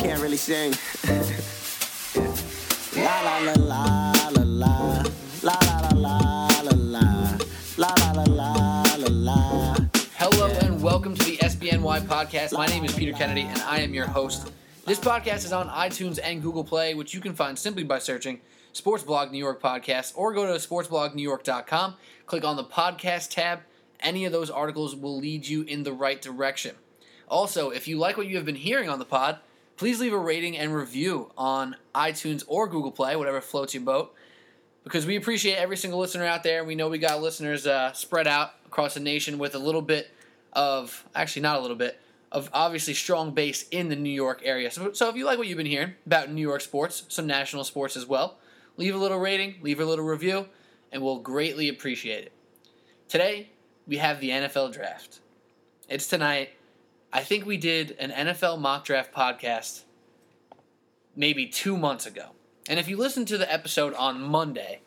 can't really sing. la la la la la la. La la la la la la. La la la la la la. Hello and welcome to the SBNY podcast. My name is Peter Kennedy and I am your host. This podcast is on iTunes and Google Play, which you can find simply by searching Sports Blog New York Podcast or go to sportsblognewyork.com, click on the podcast tab. Any of those articles will lead you in the right direction. Also, if you like what you have been hearing on the pod, please leave a rating and review on iTunes or Google Play, whatever floats your boat, because we appreciate every single listener out there. We know we got listeners uh, spread out across the nation with a little bit of, actually, not a little bit, of obviously strong base in the New York area. So, so if you like what you've been hearing about New York sports, some national sports as well, leave a little rating, leave a little review, and we'll greatly appreciate it. Today, we have the NFL draft. It's tonight. I think we did an NFL mock draft podcast maybe two months ago. And if you listen to the episode on Monday,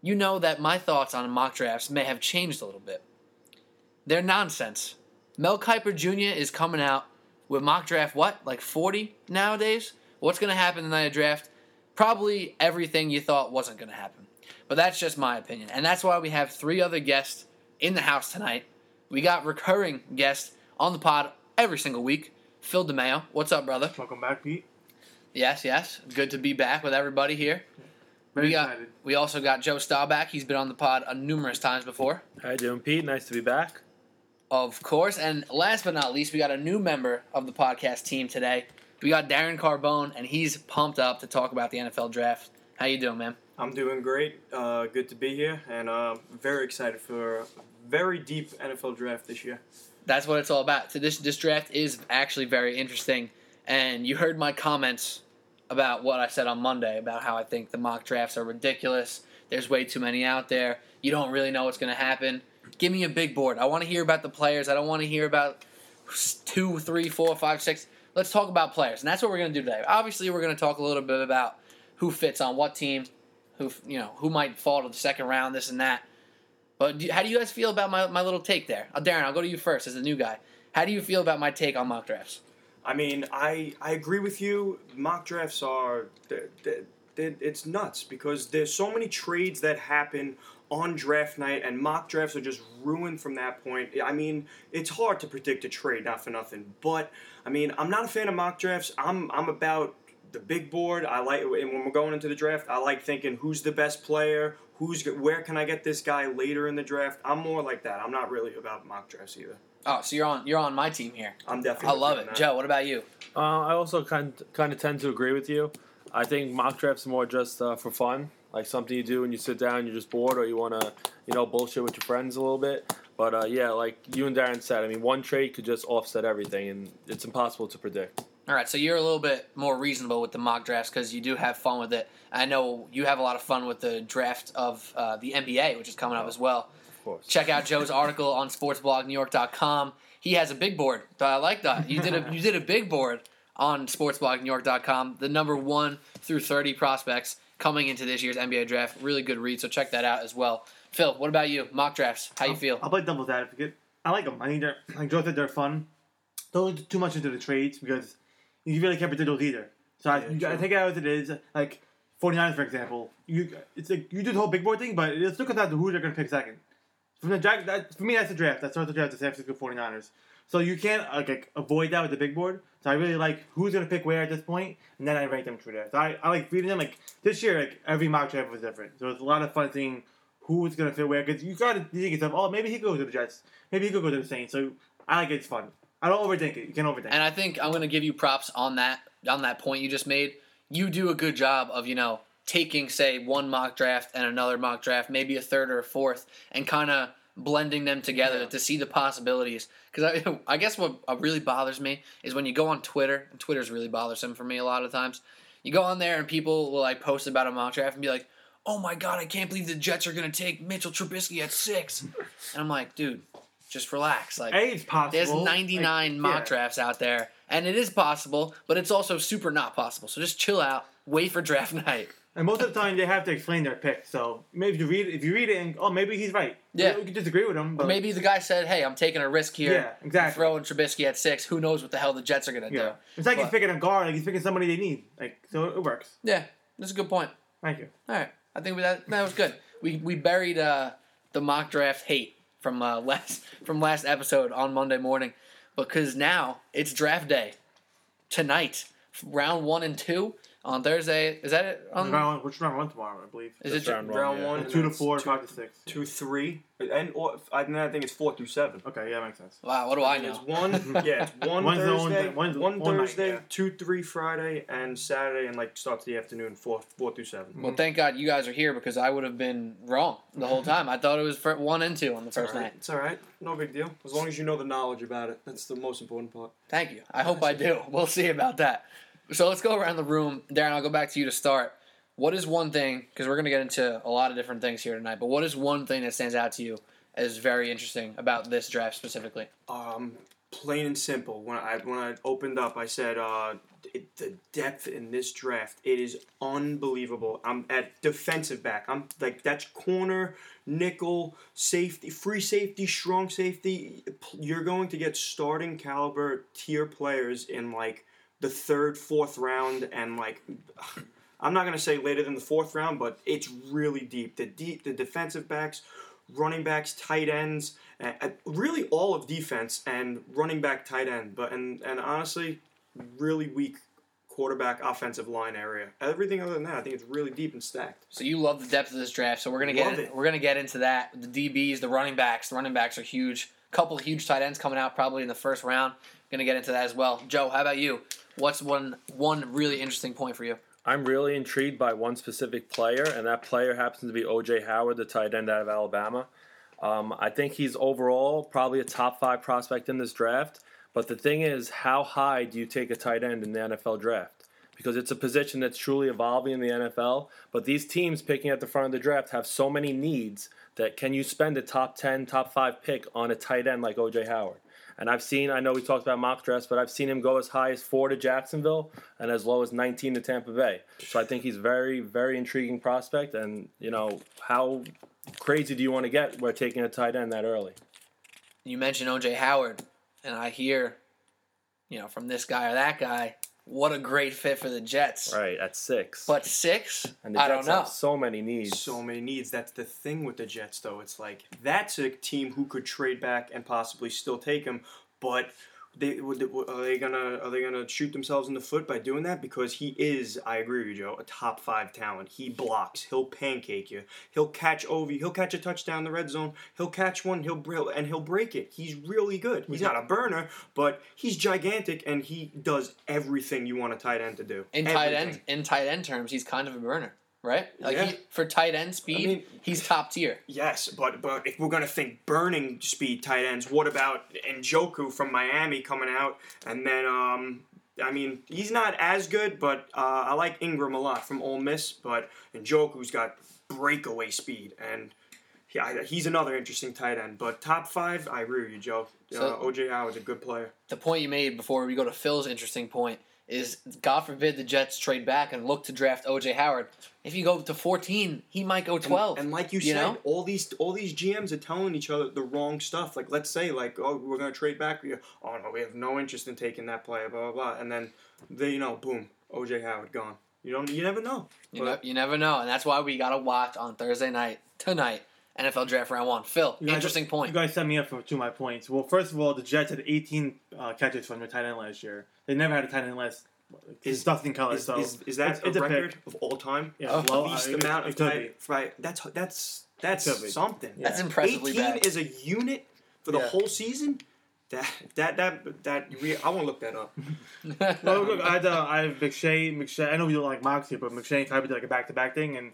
you know that my thoughts on mock drafts may have changed a little bit. They're nonsense. Mel Kiper Jr. is coming out with mock draft, what, like 40 nowadays? What's going to happen night of draft? Probably everything you thought wasn't going to happen. But that's just my opinion. And that's why we have three other guests in the house tonight. We got recurring guests on the pod every single week. Phil DeMeo. What's up, brother? Welcome back, Pete. Yes, yes. Good to be back with everybody here. Very we got, excited. We also got Joe Staubach. He's been on the pod uh, numerous times before. How you doing, Pete? Nice to be back. Of course. And last but not least, we got a new member of the podcast team today. We got Darren Carbone, and he's pumped up to talk about the NFL draft. How you doing, man? I'm doing great. Uh, good to be here, and uh, very excited for a very deep NFL draft this year. That's what it's all about. So this this draft is actually very interesting, and you heard my comments about what I said on Monday about how I think the mock drafts are ridiculous. There's way too many out there. You don't really know what's going to happen. Give me a big board. I want to hear about the players. I don't want to hear about two, three, four, five, six. Let's talk about players, and that's what we're going to do today. Obviously, we're going to talk a little bit about who fits on what team, who you know who might fall to the second round, this and that. But do, how do you guys feel about my, my little take there? Uh, Darren, I'll go to you first as a new guy. How do you feel about my take on mock drafts? I mean, I I agree with you. Mock drafts are they're, they're, they're- it's nuts because there's so many trades that happen on draft night, and mock drafts are just ruined from that point. I mean, it's hard to predict a trade, not for nothing. But I mean, I'm not a fan of mock drafts. I'm I'm about the big board. I like and when we're going into the draft. I like thinking who's the best player, who's where can I get this guy later in the draft. I'm more like that. I'm not really about mock drafts either. Oh, so you're on you're on my team here. I'm definitely. I love it, that. Joe. What about you? Uh, I also kind kind of tend to agree with you. I think mock drafts are more just uh, for fun, like something you do when you sit down, you're just bored, or you want to, you know, bullshit with your friends a little bit. But uh, yeah, like you and Darren said, I mean, one trade could just offset everything, and it's impossible to predict. All right, so you're a little bit more reasonable with the mock drafts because you do have fun with it. I know you have a lot of fun with the draft of uh, the NBA, which is coming up as well. Of course. Check out Joe's article on sportsblognewyork.com. He has a big board. I like that. You did a you did a big board on sportsblognewyork.com. The number one through thirty prospects coming into this year's NBA draft. Really good read. So check that out as well. Phil, what about you? Mock drafts. How you feel? I'll play devil's advocate. I like them. I think they're like Joe said they're fun. Don't look too much into the trades because you really can't predict those either. So I, Yeah, you gotta take it as it is. Like 49ers, for example, you it's like you do the whole big board thing, but let's look at that who they're gonna pick second. From the draft, that, for me, that's the draft. That's what the draft. The San Francisco 49ers. So you can't like, like avoid that with the big board. So I really like who's gonna pick where at this point, and then I rank them through that. So I, I like reading them. Like this year, like every mock draft was different. So it's a lot of fun seeing who's gonna fit where because you gotta think yourself, oh maybe he could go to the Jets, maybe he could go to the Saints. So I like it. It's fun. I don't overthink it. You can't overthink. And. I think I'm going to give you props on that on that point you just made. You do a good job of you know taking say one mock draft and another mock draft, maybe a third or a fourth, and kind of blending them together Yeah. to see the possibilities. Because I, I guess what uh, really bothers me is when you go on Twitter, and Twitter's really bothersome for me a lot of times. You go on there and people will like post about a mock draft and be like, "Oh my god, I can't believe the Jets are going to take Mitchell Trubisky at six. and I'm like, dude, just relax. Like, A, it's possible. there's 99 Like, mock yeah. drafts out there, and it is possible, but it's also super not possible. So just chill out, wait for draft night. And most of the time, they have to explain their pick. So maybe if you read, if you read it, and oh, maybe he's right. Yeah. we can disagree with him, but Or maybe the guy said, "Hey, I'm taking a risk here. Yeah, exactly. Throwing Trubisky at six. Who knows what the hell the Jets are gonna yeah, do?" it's like he's But- picking a guard, like he's picking somebody they need. Like so, it works. Yeah, that's a good point. Thank you. All right, I think that that was good. We we buried uh, the mock draft hate from uh, last from last episode on Monday morning, because now it's draft day. Tonight, round one and two on Thursday. Is that it? On, round, which round one tomorrow, I believe. is That's it? round one, Round yeah. one, and two to that's four, two- five to six. two, three, and or I, I think it's four through seven. Okay, yeah, makes sense. Wow, what do I know? It's know? one, yeah, it's one One's Thursday, one's one one night, Thursday, yeah. two, three Friday, and Saturday, and like starts the afternoon, four, four through seven. Well, thank God you guys are here because I would have been wrong the whole time. I thought it was for one and two on the first All right, night. It's all right, no big deal. As long as you know the knowledge about it, that's the most important part. Thank you. I hope I do. We'll see about that. So let's go around the room. Darren, I'll go back to you to start. What is one thing, because we're going to get into a lot of different things here tonight, but what is one thing that stands out to you as very interesting about this draft specifically? Um, plain and simple. When I when I opened up, I said uh, it, the depth in this draft it is unbelievable. I'm at defensive back. I'm like that's corner, nickel, safety, free safety, strong safety. You're going to get starting caliber tier players in like the third, fourth round, and like. I'm not gonna say later than the fourth round, but it's really deep. The deep, the defensive backs, running backs, tight ends, and really all of defense and running back, tight end. But and and honestly, really weak quarterback, offensive line area. Everything other than that, I think it's really deep and stacked. So you love the depth of this draft, so we're gonna get it. we're gonna get into that. The DBs, the running backs, the running backs are huge. Couple huge tight ends coming out probably in the first round. Gonna get into that as well. Joe, how about you? What's one one really interesting point for you? I'm really intrigued by one specific player, and that player happens to be OJ Howard, the tight end out of Alabama. Um, I think he's overall probably a top five prospect in this draft. But the thing is, how high do you take a tight end in the NFL draft? Because it's a position that's truly evolving in the NFL. But these teams picking at the front of the draft have so many needs that can you spend a top 10, top 5 pick on a tight end like OJ Howard? And I've seen, I know we talked about mock drafts, but I've seen him go as high as 4 to Jacksonville and as low as 19 to Tampa Bay. So I think he's very, very intriguing prospect. And, you know, how crazy do you want to get by taking a tight end that early? You mentioned OJ Howard, and I hear, you know, from this guy or that guy, what a great fit for the Jets. Right, at 6. But six, and the I Jets don't know. have so many needs. So many needs. That's the thing with the Jets, though. It's like that's a team who could trade back and possibly still take him, but they would- are they gonna are they gonna shoot themselves in the foot by doing that? Because he is, I agree with you, Joe, a top five talent. He blocks. He'll pancake you. He'll catch over. He'll catch a touchdown in the red zone. He'll catch one. He'll he'll- and he'll break it. He's really good. He's not a burner, but he's gigantic and he does everything you want a tight end to do. in tight end in tight end terms, he's kind of a burner, right? Like Yeah. he, for tight end speed, mean- he's top tier. Yes, but but if we're gonna think burning speed tight ends, what about Njoku from Miami coming out? And then um, I mean he's not as good, but uh, I like Engram a lot from Ole Miss. But Njoku's got breakaway speed, and yeah, he's another interesting tight end. But top five, I agree with you, Joe. So- uh, OJ Howard's a good player. The point you made before we go to Phil's interesting point is, God forbid the Jets trade back and look to draft OJ Howard. If you go to fourteen, he might go twelve. And, like you, you said, know? all these all these GMs are telling each other the wrong stuff. Like let's say like oh we're gonna trade back. Oh no we have no interest in taking that player. Blah blah blah. And then they you know boom OJ Howard gone. You don't you never know. You, know, you never know, and that's why we got to watch on Thursday night tonight. NFL draft round one. Phil, You guys- interesting You guys set me up for two of my points. Well, first of all, the Jets had 18 uh, catches from their tight end last year. They never had a tight end last. It's Is- Dustin Keller. Is, so is, is that it's, it's a pick. record of all time? Yeah, Oh, well, Least it- amount it of could tight right. That's that's that's Could be. something. That's impressively 18 bad. is a unit for the Yeah. whole season. That that that that I want to look that up. Well, look, I had, uh, I have McShay. McShay. I know we don't like Moxie, but McShay and Kiper did like a back-to-back thing, and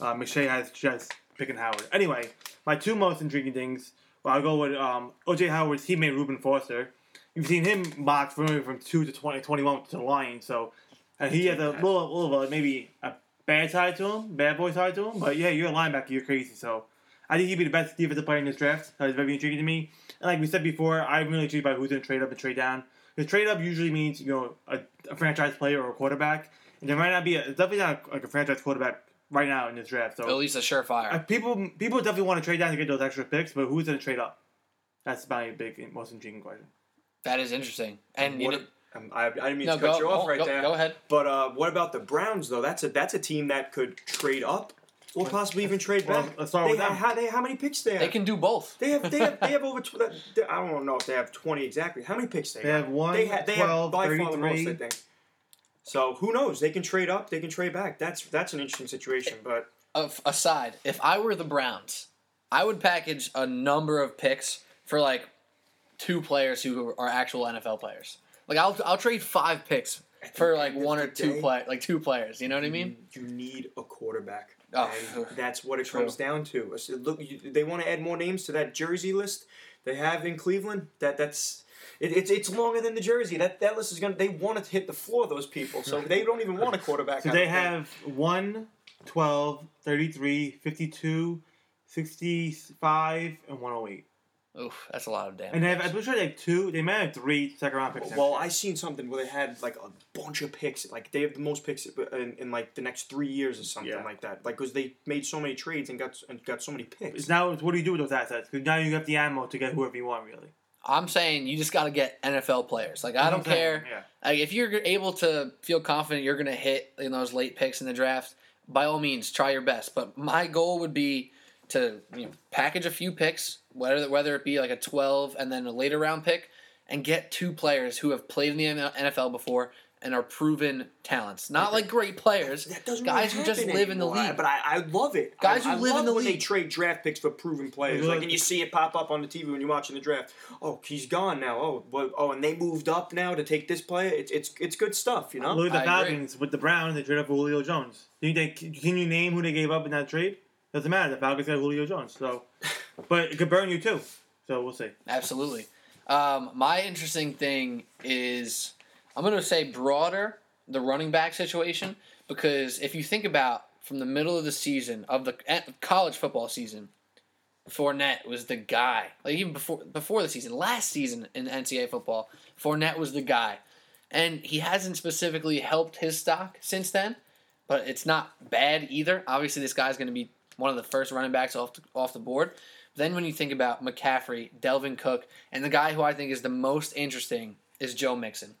uh, McShay has Jets picking Howard. Anyway, my two most intriguing things. Well, I'll go with um, OJ Howard's teammate Reuben Foster. You've seen him mock from from two to 20, 21 to the Lions, so and he has a little, little of a, maybe a bad side to him, bad boy side to him. But yeah, you're a linebacker, you're crazy. So I think he'd be the best defensive player in this draft. That is very intriguing to me. And like we said before, I'm really intrigued by who's going to trade up and trade down. Because trade up usually means you know a, a franchise player or a quarterback, and there might not be a it's definitely not like a franchise quarterback right now in this draft. So At least a uh, surefire. people people definitely want to trade down to get those extra picks, but who's going to trade up? That's my big, most intriguing question. That is interesting. And you What- know, um, I, I didn't mean no, to cut go, you off go, right go, there. go ahead. But uh, what about the Browns though? That's a that's a team that could trade up or possibly even trade Well, back. let's start they with ha- them. how, they, how many picks they have? They can do both. They have they have they have over. Tw- I don't know if they have twenty exactly. How many picks they, They got? have one, They, ha- they 12, have by far the most, I think. So who knows? They can trade up. They can trade back. That's that's an interesting situation. But aside, if I were the Browns, I would package a number of picks for like two players who are actual NFL players. Like I'll I'll trade five picks for like one or two day- play like two players. You know what I mean? you need a quarterback. Oh, and that's what it true. comes down to. Look, you, they want to add more names to that jersey list they have in Cleveland. That that's it, it's it's longer than the jersey. That that list is gonna. They want to hit the floor. Those people, so they don't even want a quarterback. So they don't think. have 1, 12, 33, 52, 65, and 108. Oof, that's a lot of damage. And they have, I'm sure they have two, they may have three second round picks. next Well. I seen something where they had like a bunch of picks. Like they have the most picks in, in like the next three years or something Yeah. like that. Like because they made so many trades and got and got so many picks. Now, what do you do with those assets? Because now you have the ammo to get whoever you want, really. I'm saying you just got to get NFL players. Like I don't That's what I'm saying, care. Yeah. Like if you're able to feel confident you're going to hit in those late picks in the draft, by all means try your best. But my goal would be to you know package a few picks, whether whether it be like a 12 and then a later round pick, and get two players who have played in the NFL before and are proven talents. Not like great players, That doesn't guys really who just happen live in the league. But I, I love it. Guys I, who I live in the when they league. trade draft picks for proven players. Look- Like, and you see it pop up on the TV when you're watching the draft. Oh, he's gone now. Oh, well, oh, and they moved up now to take this player. It's it's it's good stuff, you know. Look at the Falcons with the Browns. They traded up for Julio Jones. Do you think, can you name who they gave up in that trade? Doesn't matter. The Falcons got Julio Jones. So, but it could burn you too. So we'll see. Absolutely. Um, my interesting thing is I'm going to say broader the running back situation because if you think about from the middle of the season of the college football season, Fournette was the guy. Like even before before the season, last season in NCAA football, Fournette was the guy, and he hasn't specifically helped his stock since then. But it's not bad either. Obviously, this guy's going to be one of the first running backs off the, off the board. Then when you think about McCaffrey, Dalvin Cook, and the guy who I think is the most interesting is Joe Mixon.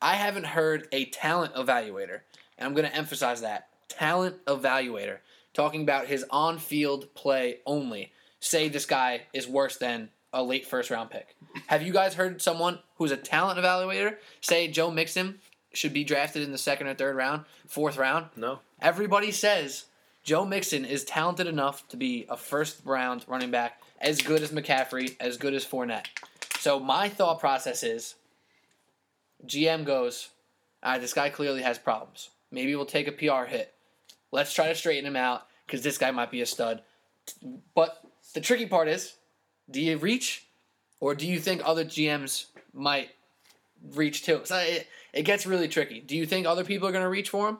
I haven't heard a talent evaluator, and I'm going to emphasize that talent evaluator talking about his on-field play only say this guy is worse than a late first round pick. Have you guys heard someone who's a talent evaluator say Joe Mixon should be drafted in the second or third round, fourth round? No. Everybody says Joe Mixon is talented enough to be a first round running back, as good as McCaffrey, as good as Fournette. So my thought process is GM goes, all right, this guy clearly has problems. Maybe we'll take a PR hit. Let's try to straighten him out because this guy might be a stud. But the tricky part is do you reach or do you think other GMs might reach too? So it, it gets really tricky. Do you think other people are going to reach for him?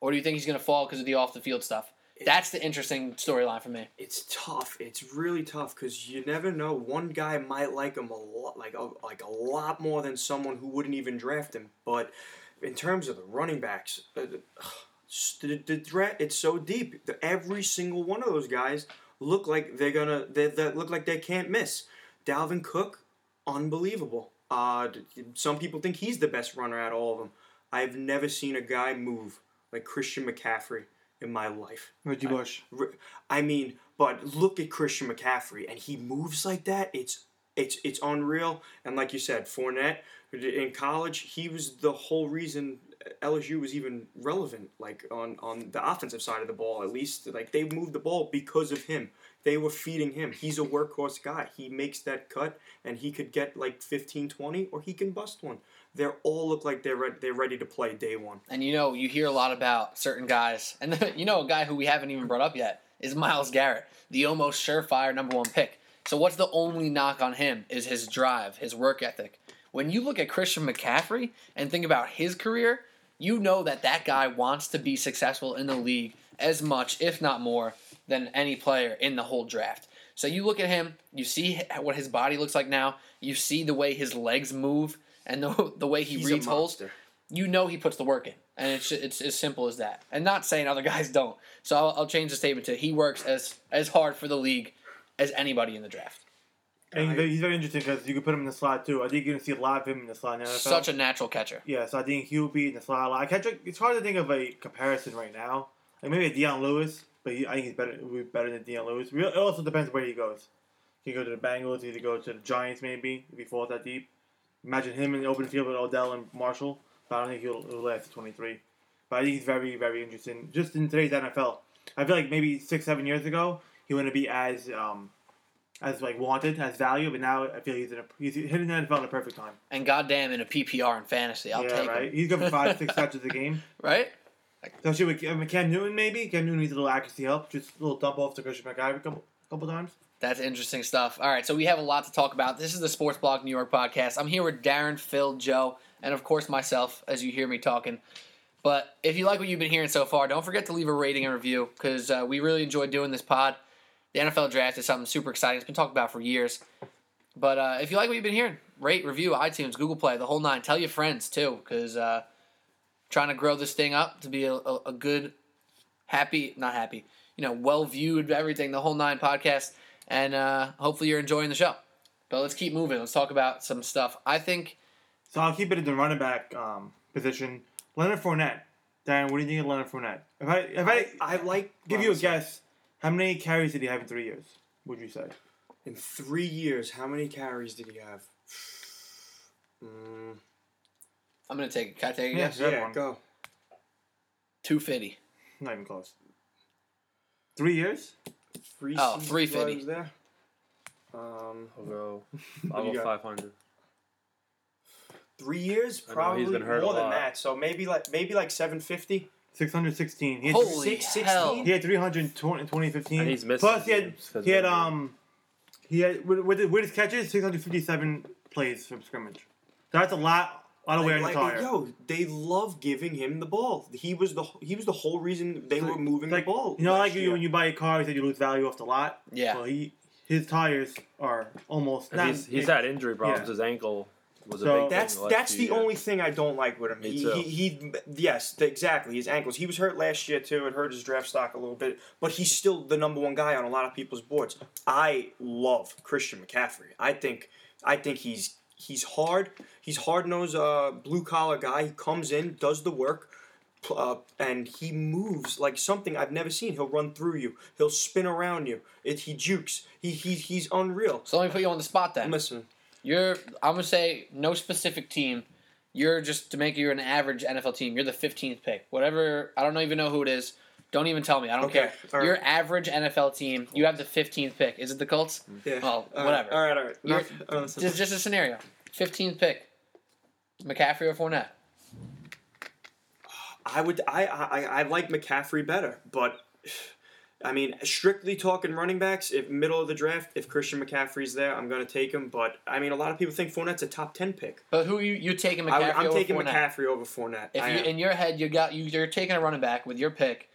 Or do you think he's going to fall because of the off the field stuff? That's the interesting storyline for me. It's tough. It's really tough because you never know. One guy might like him a lot, like a, like a lot more than someone who wouldn't even draft him. But in terms of the running backs, uh, the, the draft it's so deep. The- Every single one of those guys look like they're gonna. They, they look like they can't miss. Dalvin Cook, unbelievable. Uh, some people think he's the best runner out of all of them. I've never seen a guy move like Christian McCaffrey in my life. Reggie Bush. Re- I mean, but look at Christian McCaffrey, and he moves like that. It's it's it's unreal. And like you said, Fournette in college, he was the whole reason LSU was even relevant. Like on on the offensive side of the ball, at least, like they moved the ball because of him. They were feeding him. He's a workhorse guy. He makes that cut, and he could get like 15, 20, or he can bust one. They all look like they're re- they're ready to play day one. And you know, you hear a lot about certain guys. And you know, a guy who we haven't even brought up yet is Myles Garrett, the almost surefire number one pick. So, what's the only knock on him is his drive, his work ethic. When you look at Christian McCaffrey and think about his career, you know that that guy wants to be successful in the league as much, if not more, than any player in the whole draft. So you look at him, you see what his body looks like now, you see the way his legs move and the, the way he He's reads holes you know he puts the work in. and it's it's as simple as that. And not saying other guys don't. So I'll, I'll change the statement to he works as as hard for the league as anybody in the draft. And he's very, he's very interesting because you could put him in the slot too. I think you're gonna see a lot of him in the slot in the NFL. Such a natural catcher. yeah, so I think he'll be in the slot a lot. I catch it's hard to think of a comparison right now. Like maybe a Dion Lewis, but he, I think he's better. Will be better than Dion Lewis. It also depends where he goes. He can go to the Bengals. He could go to the Giants maybe if he falls that deep. Imagine him in the open field with Odell and Marshall. But I don't think he'll, he'll last to 23. But I think he's very, very interesting. Just in today's NFL, I feel like maybe six, seven years ago, he wouldn't be as um, as like wanted, as value. But now I feel he's in a, he's hitting the NFL in a perfect time. And goddamn, in a PPR and fantasy, I'll yeah, take right. him. He's going for five, six catches a game. Right? Especially with Cam Newton, maybe Cam Newton needs a little accuracy help, just a little dump off to Christian McCaffrey a couple, couple times. That's interesting stuff. All right, so we have a lot to talk about. This is the Sports Blog New York podcast. I'm here with Darren, Phil, Joe, and of course myself as you hear me talking. But if you like what you've been hearing so far, don't forget to leave a rating and review because uh, we really enjoy doing this pod. The NFL draft is something super exciting. It's been talked about for years. But uh, if you like what you've been hearing, rate, review, iTunes, Google Play, the whole nine. Tell your friends too because uh, trying to grow this thing up to be a, a, a good, happy, not happy, you know, well viewed, everything, the whole nine podcast. And uh, hopefully you're enjoying the show. But let's keep moving. Let's talk about some stuff. I think So I'll keep it in the running back um, position. Leonard Fournette. Dan, what do you think of Leonard Fournette? If I if I, I like give you a guess, how many carries did he have in three years? Would you say? In three years, how many carries did he have? Mm, I'm going to take it. Can I take a Yeah. guess? Yeah, one. go. 250. Not even close. Three years? Three Oh, seasons 350. while I was there. Um, I'll go. What I'll go five hundred. three years, probably he's been hurt more than that. So maybe like maybe like seven fifty. Six hundred sixteen. He had, Holy six- hell. he had three hundred twenty in twenty fifteen. And he's missing Plus he had he had um he had with with, with his catches six hundred fifty seven plays from scrimmage. So that's a lot lot of wear and Like, tire. yo, they love giving him the ball. He was the he was the whole reason they So, were moving like, the ball. You know, like year. you, when you buy a car, you said you lose value off the lot. Yeah. Well, he his tires are almost. And Not, he's he's had injury problems. Yeah. His ankle was a So- big. That's the that's the years. only thing I don't like with him. Me he, too. he he yes, exactly. His ankles. He was hurt last year too. It hurt his draft stock a little bit, but he's still the number one guy on a lot of people's boards. I love Christian McCaffrey. I think I think he's he's hard. He's hard nosed, uh, blue collar guy. He comes in, does the work. Uh, and he moves like something I've never seen. He'll run through you. He'll spin around you. It, he jukes. He, he he's unreal. So let me put you on the spot then. Listen, You're I'm gonna say no specific team. You're just to make you an average NFL team. You're the 15th pick. Whatever. I don't even know who it is. Don't even tell me. I don't Okay, care. all right. Your average NFL team. You have the 15th pick. Is it the Colts? yeah. Well, All right, whatever. All right, all right. You're- Not- uh. Just, just a scenario. 15th pick. McCaffrey or Fournette? I would I, I I like McCaffrey better, but I mean, strictly talking running backs, if middle of the draft, if Christian McCaffrey's there, I'm gonna take him. But I mean, a lot of people think Fournette's a top ten pick. But who you you taking McCaffrey I'm over taking Fournette? McCaffrey over Fournette. If you in your head you got you you're taking a running back with your pick.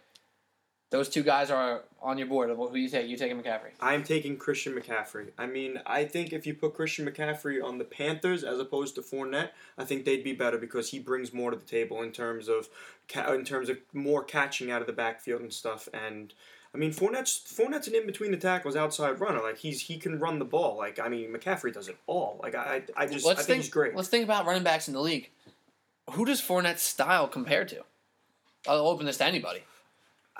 Those two guys are on your board. Who do you take? You taking McCaffrey? I'm taking Christian McCaffrey. I mean, I think if you put Christian McCaffrey on the Panthers as opposed to Fournette, I think they'd be better because he brings more to the table in terms of in terms of more catching out of the backfield and stuff. And I mean, Fournette's Fournette's an in between the tackles outside runner. Like he's he can run the ball. Like I mean, McCaffrey does it all. Like I I I just let's I think, think. he's great. Let's think about running backs in the league. Who does Fournette's style compare to? I'll open this to anybody.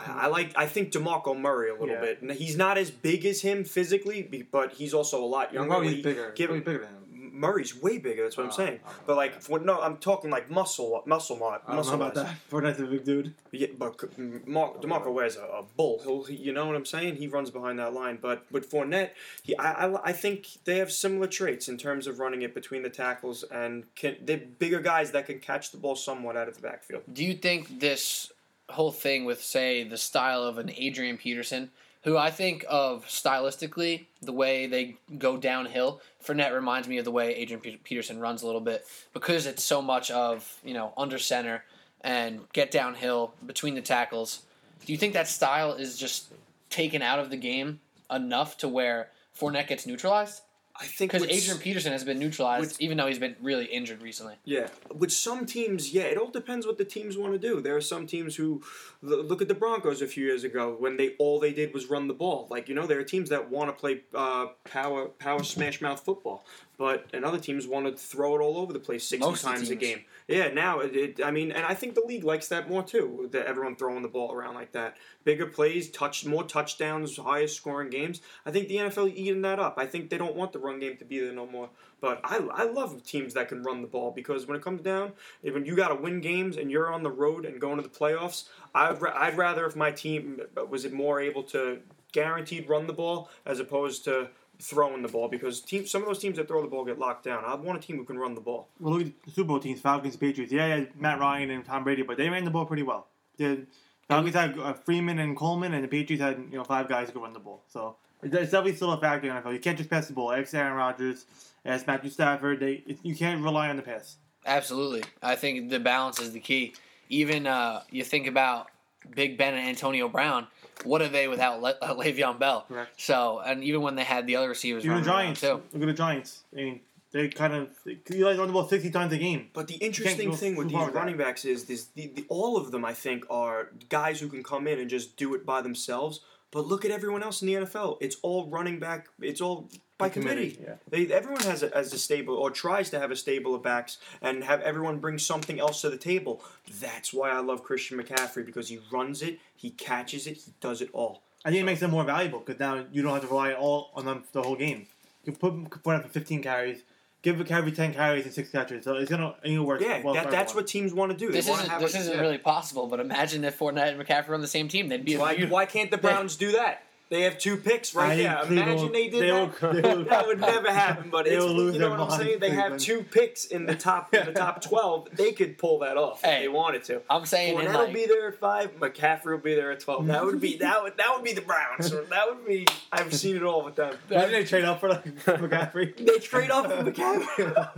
I I like. I think Demarco Murray a little Yeah. bit. He's not as big as him physically, but he's also a lot younger. Murray's He- bigger. give- Murray's bigger than him. Murray's way bigger. That's what I'm Oh, saying. oh, But like, for, no, I'm talking like muscle, muscle, mo- I don't know muscle. about that. Fournette's a big dude. Yeah, but C- Mar- Demarco wears a, a bull. He'll, he, you know what I'm saying? He runs behind that line. But with Fournette, he, I, I, I think they have similar traits in terms of running it between the tackles, and can, they're bigger guys that can catch the ball somewhat out of the backfield. Do you think this whole thing with, say, the style of an Adrian Peterson, who I think of stylistically, the way they go downhill, Fournette reminds me of the way Adrian Peterson runs a little bit because it's so much of, you know, under center and get downhill between the tackles. Do you think that style is just taken out of the game enough to where Fournette gets neutralized? I think Because Adrian Peterson has been neutralized, with- even though he's been really injured recently. Yeah, with some teams, yeah, it all depends what the teams want to do. There are some teams who look at the Broncos a few years ago when they all they did was run the ball. Like you know, there are teams that want to play uh, power power smash mouth football, but and other teams want to throw it all over the place sixty Most of the times a game. Yeah, now it, it, I mean, and I think the league likes that more too. That everyone throwing the ball around like that, bigger plays, touch more touchdowns, highest scoring games. I think the NFL eating that up. I think they don't want the run game to be there no more. But I, I love teams that can run the ball because when it comes down, when you got to win games and you're on the road and going to the playoffs, I'd, ra- I'd rather if my team was more able to guaranteed run the ball as opposed to throwing the ball because teams some of those teams that throw the ball get locked down. I want a team who can run the ball. Well, look at the Super Bowl teams, Falcons, Patriots. Yeah, yeah, Matt Ryan and Tom Brady, but they ran the ball pretty well. The Falcons had uh, Freeman and Coleman, and the Patriots had you know five guys who could run the ball. So it's definitely still a factor in NFL. You can't just pass the ball. Ex Aaron Rodgers, as Matthew Stafford, they it, you can't rely on the pass. Absolutely. I think the balance is the key. Even uh, you think about Big Ben and Antonio Brown. What are they without Le- uh, Le'Veon Bell? Correct. So, and even when they had the other receivers, Even the running around, Giants. too. Look at the Giants. I mean, they kind of you guys run the ball sixty times a game. But the interesting thing with these far with that. running backs is this: the, the, all of them, I think, are guys who can come in and just do it by themselves. But look at everyone else in the NFL; it's all running back. It's all by By committee, committee. yeah. They everyone has a, has a stable or tries to have a stable of backs and have everyone bring something else to the table. That's why I love Christian McCaffrey because he runs it, he catches it, he does it all. I think it makes them more valuable because now you don't have to rely all on them the whole game. You can put put up for fifteen carries, give McCaffrey ten carries and six catches. So it's gonna it work. Yeah, well that, that's everyone. what teams want to do. They This want isn't have this a, isn't yeah. really possible. But imagine if Fournette and McCaffrey were on the same team, they'd be. Why, why can't the Browns do that? They have two picks right I there. think Cleveland Imagine they did they that. will- they will- that would never happen. But it's, will lose you know what I'm mind, saying? They have two picks in the top in the top twelve. They could pull that off Hey, if they wanted to. I'm saying in Fournette like, will be there at five. McCaffrey will be there at twelve. That would be that would that would be the Browns. That would be. I've seen it all with them. Imagine they trade up for like McCaffrey. They trade off for McCaffrey.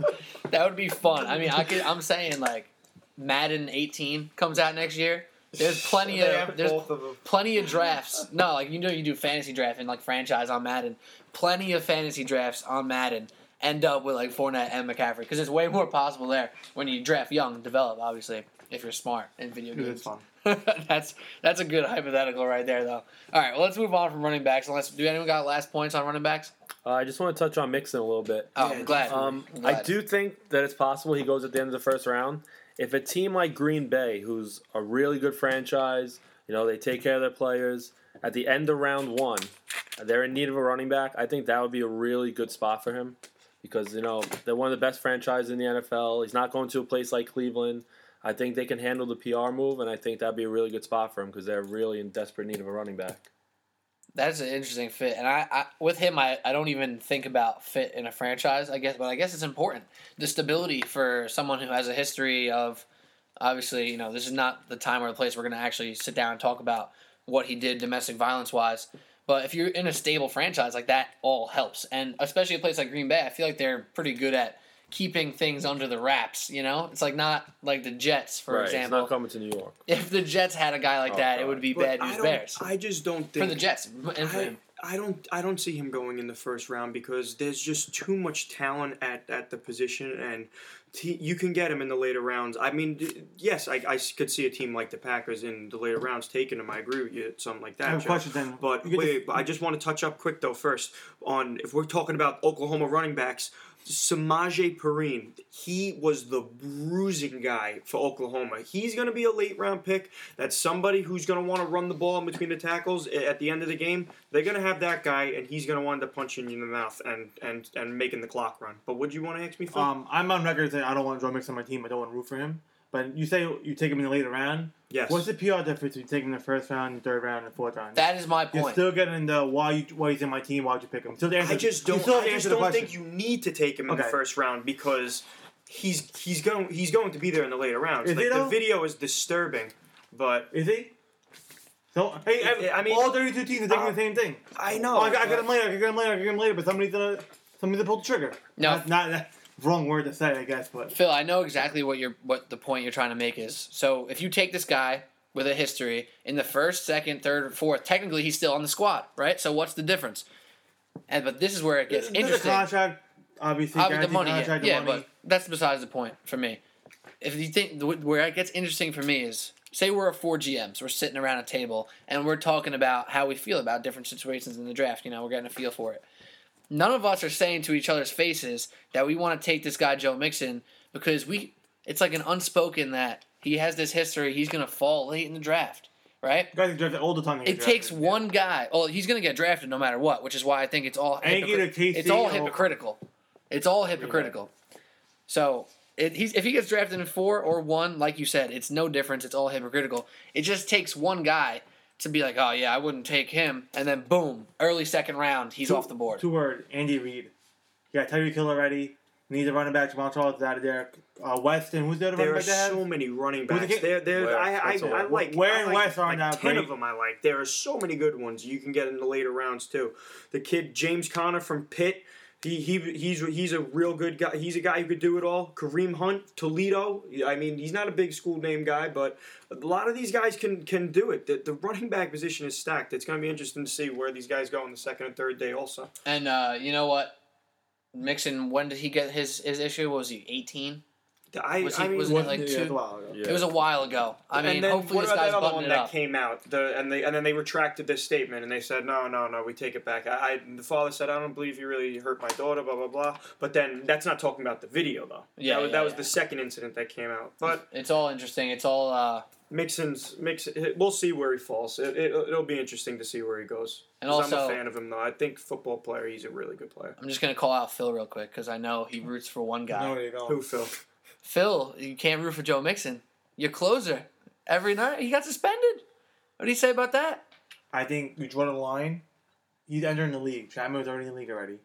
that would be fun. I mean, I could. I'm saying like, Madden 18 comes out next year. There's plenty of have there's both of them. plenty of drafts. No, like you know, you do fantasy draft and like franchise on Madden. Plenty of fantasy drafts on Madden end up with like Fournette and McCaffrey because it's way more possible there when you draft young, develop obviously if you're smart in video Dude, games. it's fun. that's that's a good hypothetical right there though. All right, well let's move on from running backs. Unless do anyone got last points on running backs? Uh, I just want to touch on Mixon a little bit. Oh, I'm glad. Um, I'm I do think that it's possible he goes at the end of the first round. If a team like Green Bay, who's a really good franchise, you know, they take care of their players, at the end of round one, they're in need of a running back, I think that would be a really good spot for him. Because, you know, they're one of the best franchises in the NFL. He's not going to a place like Cleveland. I think they can handle the PR move, and I think that'd be a really good spot for him because they're really in desperate need of a running back. That's an interesting fit, and I, I with him, I, I don't even think about fit in a franchise. I guess, but I guess it's important the stability for someone who has a history of, obviously, you know, this is not the time or the place we're going to actually sit down and talk about what he did domestic violence wise. But if you're in a stable franchise like that, all helps, and especially a place like Green Bay, I feel like they're pretty good at keeping things under the wraps. You know, it's like not like the Jets, for right, example. He's not coming to New York. if the Jets had a guy like Oh, that, it would be But bad news Bears I just don't think for the Jets and for I, him. I don't I don't see him going in the first round because there's just too much talent at, at the position and t- you can get him in the later rounds. I mean, d- yes, I, I could see a team like the Packers in the later rounds taking him. I agree with you, something like I that. have a question then. But You get wait, but I just want to touch up quick though first on if we're talking about Oklahoma running backs. Samaje Perine, he was the bruising guy for Oklahoma. He's going to be a late round pick. That's somebody who's going to want to run the ball in between the tackles at the end of the game. They're going to have that guy, and he's going to wind up punching you in the mouth and, and, and making the clock run. But do you want to ask me for? Um, I'm on record saying I don't want Joe Mixon on my team. I don't want to root for him. But you say you take him in the later round. yes. What's the PR difference between taking him in the first round, the third round, and the fourth round? That is my point. You're still getting the why you why he's in my team. Why'd you pick him? Still the answer, I just don't. I just don't question. think you need to take him in the first round because he's he's going he's going to be there in the later rounds. Is like the video is disturbing, but Is he? So hey, I- I, I mean- all 32 teams are taking Uh, the same thing. I know. Oh, I got, I got him later. I got him later. I got him later. But somebody's gonna somebody's gonna pull the trigger. No. not, not that wrong word to say, I guess. But Phil, I know exactly what you're what the point you're trying to make is. So if you take this guy with a history in the first, second, third, fourth, technically he's still on the squad, right? So what's the difference? And but this is where it gets There's a interesting. contract, obviously. Obviously, the money, yeah, the yeah money. but that's besides the point for me. If you think where it gets interesting for me is, say we're four GMs, we're sitting around a table and we're talking about how we feel about different situations in the draft. You know, we're getting a feel for it. None of us are saying to each other's faces that we want to take this guy Joe Mixon because we. It's like an unspoken that he has this history. He's going to fall late in the draft, right? Guys get drafted all the time. It takes drafted. one guy. Oh, he's going to get drafted no matter what, which is why I think it's all And get a hypocri- it's all hypocritical. It's all hypocritical. So it, he's, if he gets drafted in four or one, like you said, it's no difference. It's all hypocritical. It just takes one guy to be like, oh yeah, I wouldn't take him, and then boom, early second round, he's Two- off the board. Two word, Andy Reid. You got Tyreek Hill already. Needs a running back. Jamaal Charles is out of there. Uh, Weston, who's the other There running are back they have? so many running Who's the backs. kid? There, there. Where? I, I, That's a I like. Where I and like, West aren't like that ten great. of them. I like. There are so many good ones you can get in the later rounds too. The kid James Conner from Pitt. He, he he's he's a real good guy. He's a guy who could do it all. Kareem Hunt, Toledo. I mean, he's not a big school name guy, but a lot of these guys can can do it. The, the running back position is stacked. It's going to be interesting to see where these guys go on the second and third day. Also, And uh, you know what? Mixon, when did he get his, his issue? Was he 18? I, Was he- I mean, wasn't it Wasn't- like yeah, two- it's a while ago. Yeah. It was a while ago. I mean, and then hopefully what this about guy's that other buttoning one that came out? The and they and then they retracted their statement and they said no, no, no, we take it back. I, I the father said I don't believe you really hurt my daughter, blah blah blah. But then that's not talking about the video though. Yeah, that was, yeah, that was yeah. the second incident that came out. But It's all interesting. It's all. Uh, Mixon's Mixon, we'll see where he falls. It, it, it'll be interesting to see where he goes. And 'Cause I'm a fan of him though. I think football player, he's a really good player. I'm just gonna call out Phil real quick because I know he roots for one guy. No, you don't. Who Phil? Phil, you can't root for Joe Mixon. Your closer every night. He got suspended. What do you say about that? I think you draw the line. He's entering the league. Chapman was already in the league already.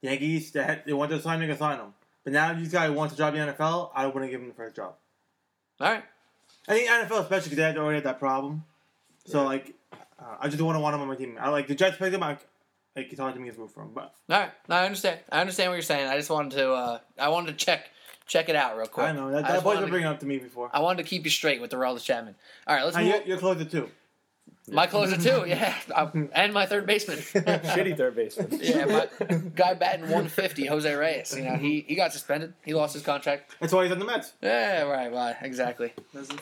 Yankees, they, had, they want to sign him, they sign him. But now this guy wants to job in the NFL. I wouldn't give him the first job. All right. I think NFL, especially because they had already had that problem. So like, uh, I just don't want to want him on my team. I like the Jets picked him. I, like it's hard to me to for him, but All right. No, I understand. I understand what you're saying. I just wanted to. Uh, I wanted to check check it out real quick. I know that, I that just boy's wanted been to- bringing up to me before. I wanted to keep you straight with the Aroldis Chapman. All right, let's And move. you're, you're closer too. My closer too, yeah, I- and my third baseman. Shitty third baseman. Yeah, my guy batting 150, Jose Reyes. You know, he, he got suspended. He lost his contract. That's why he's on the Mets. Yeah, right, right, exactly.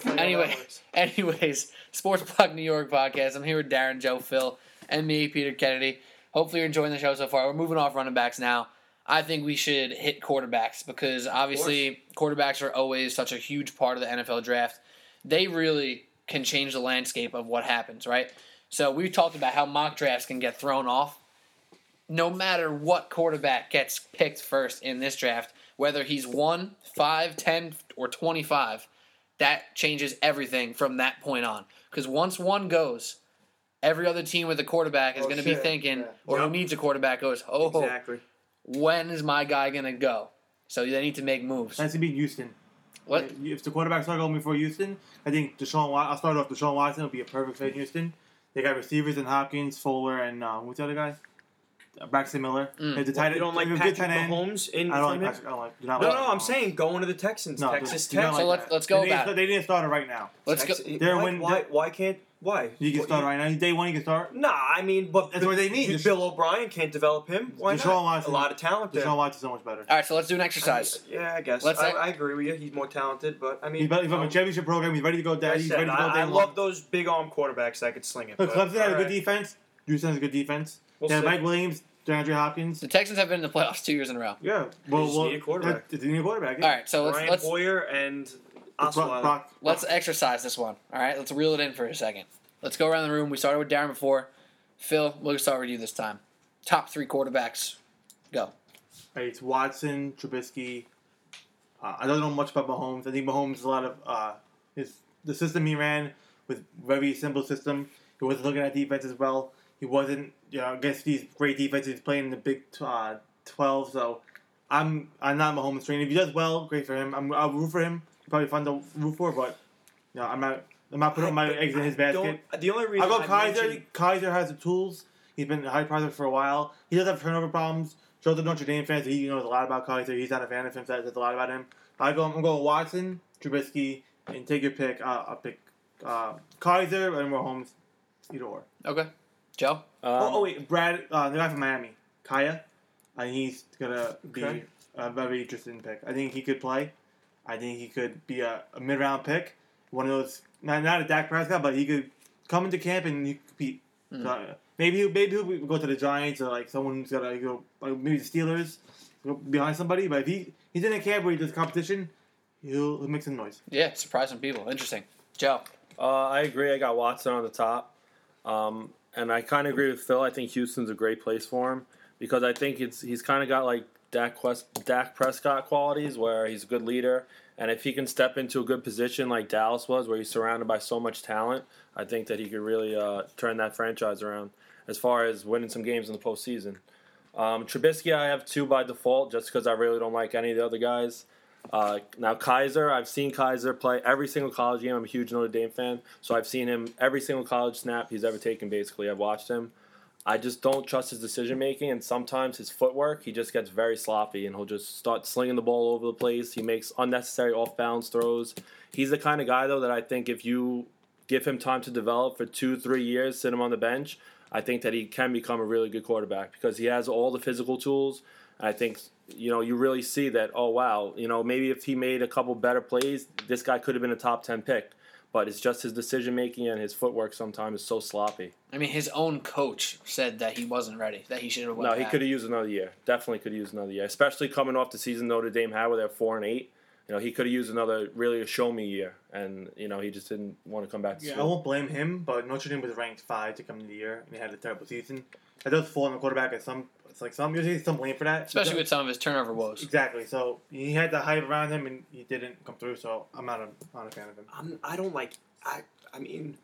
Anyway, anyways, Sports Blog New York podcast. I'm here with Darren, Joe, Phil, and me, Peter Kennedy. Hopefully, you're enjoying the show so far. We're moving off running backs now. I think we should hit quarterbacks because obviously quarterbacks are always such a huge part of the NFL draft. They really can change the landscape of what happens, right? So we've talked about how mock drafts can get thrown off. No matter what quarterback gets picked first in this draft, whether he's 1, 5, 10, or 25, that changes everything from that point on. Because once one goes, every other team with a quarterback is Oh, going to be thinking, Yeah. or who needs a quarterback goes, oh, Exactly. When is my guy going to go? So they need to make moves. That's to be Houston. What? If the quarterback start going before Houston, I think Deshaun. I'll start off. Deshaun Watson will be a perfect fit in Houston. They got receivers in Hopkins, Fuller, and uh, what's the other guy? Braxton Miller. Mm. The tight You don't like they have a Patrick good tight end. Mahomes in I don't like? Patrick. I don't like. do not No, like no, Mahomes. I'm saying going to the Texans, No, Texas do not Tech. So let's- that. let's go they need, about to- They need to start it right now. Let's go. They're why, win- why, why can't why? You can What, start right now. Day one, you can start. Nah, I mean, but That's what they need. Bill Bill O'Brien can't develop him. Why Deshaun not? Watson- a lot of talent there. Deshaun Watson's so much better. All right, so let's do an exercise. Yeah, I guess. Let's I, I agree with you. He's more talented, but I mean, He's, better, he's from um, a championship program. He's ready to go. like Down. I, He's ready to go. I, day I love those big arm quarterbacks that could sling it. Look, but, Clemson had a good defense. Houston has a good defense. We'll they. Mike Williams, DeAndre Hopkins. The Texans have been in the playoffs two years in a row. Yeah, well, just well, need a quarterback. They need a quarterback. Yeah. All right, so let's Brian let's Hoyer and Brock, Osweiler. Brock, let's exercise this one. All right, let's reel it in for a second. Let's go around the room. We started with Darren before. Phil, we'll start with you this time. Top three quarterbacks. Go. Hey, It's Watson, Trubisky. Uh, I don't know much about Mahomes. I think Mahomes is a lot of uh, his the system he ran with very simple system. He wasn't looking at defense as well. He wasn't you know against these great defenses he's playing in the Big uh, Twelve. So I'm I'm not Mahomes trained. If he does well, great for him. I'm, I'll root for him. Probably fun to root for, but you know, I'm not I'm not putting my eggs in his I don't- basket. The only reason I'll go I Kizer. mentioned- Kizer has the tools. He's been a high project for a while. He does have turnover problems. Joe's a Notre Dame fan, so he knows a lot about Kizer. He's not a fan of him, so that says a lot about him. I go. I'm going Watson, Trubisky, and take your pick. Uh, I'll pick uh, Kizer and Mahomes. Either or. Okay. Joe. Um, oh, oh wait, Brad, uh, the guy from Miami. Kaaya. I think he's gonna be Okay. a very interesting pick. I think he could play. I think he could be a, a mid round pick. One of those not not a Dak Prescott, but he could come into camp and he compete. Mm. So, uh, maybe he, maybe he'll go to the Giants or like someone's gonna go like maybe the Steelers go behind somebody. But if he he's in a camp where he does competition, he'll, he'll make some noise. Yeah, surprise some people. Interesting. Joe. Uh, I agree. I got Watson on the top, um, and I kind of agree with Phil. I think Houston's a great place for him because I think it's he's kind of got like Dak, Quest, Dak Prescott qualities where he's a good leader, and if he can step into a good position like Dallas was, where he's surrounded by so much talent, I think that he could really uh, turn that franchise around as far as winning some games in the postseason. Um, Trubisky, I have two by default, just because I really don't like any of the other guys. Uh, now Kizer, I've seen Kizer play every single college game. I'm a huge Notre Dame fan, so I've seen him every single college snap he's ever taken. Basically, I've watched him. I just don't trust his decision making, and sometimes his footwork. He just gets very sloppy, and he'll just start slinging the ball over the place. He makes unnecessary off balance throws. He's the kind of guy though that I think if you give him time to develop for two, three years, sit him on the bench, I think that he can become a really good quarterback because he has all the physical tools. I think you know you really see that. Oh wow, you know maybe if he made a couple better plays, this guy could have been a top ten pick. But it's just his decision making and his footwork sometimes is so sloppy. I mean, his own coach said that he wasn't ready. That he should have. No, he could have used another year. Definitely could have used another year, especially coming off the season Notre Dame had where they're four and eight. You know, he could have used another really a show me year, and you know he just didn't want to come back to Yeah, I won't blame him, but Notre Dame was ranked five to come into the year, and he had a terrible season. That does fall on the quarterback at some. It's like some usually some blame for that, especially with some of his turnover woes. exactly. So he had the hype around him, and he didn't come through. So I'm not a not a fan of him. I'm, I don't like. I I mean,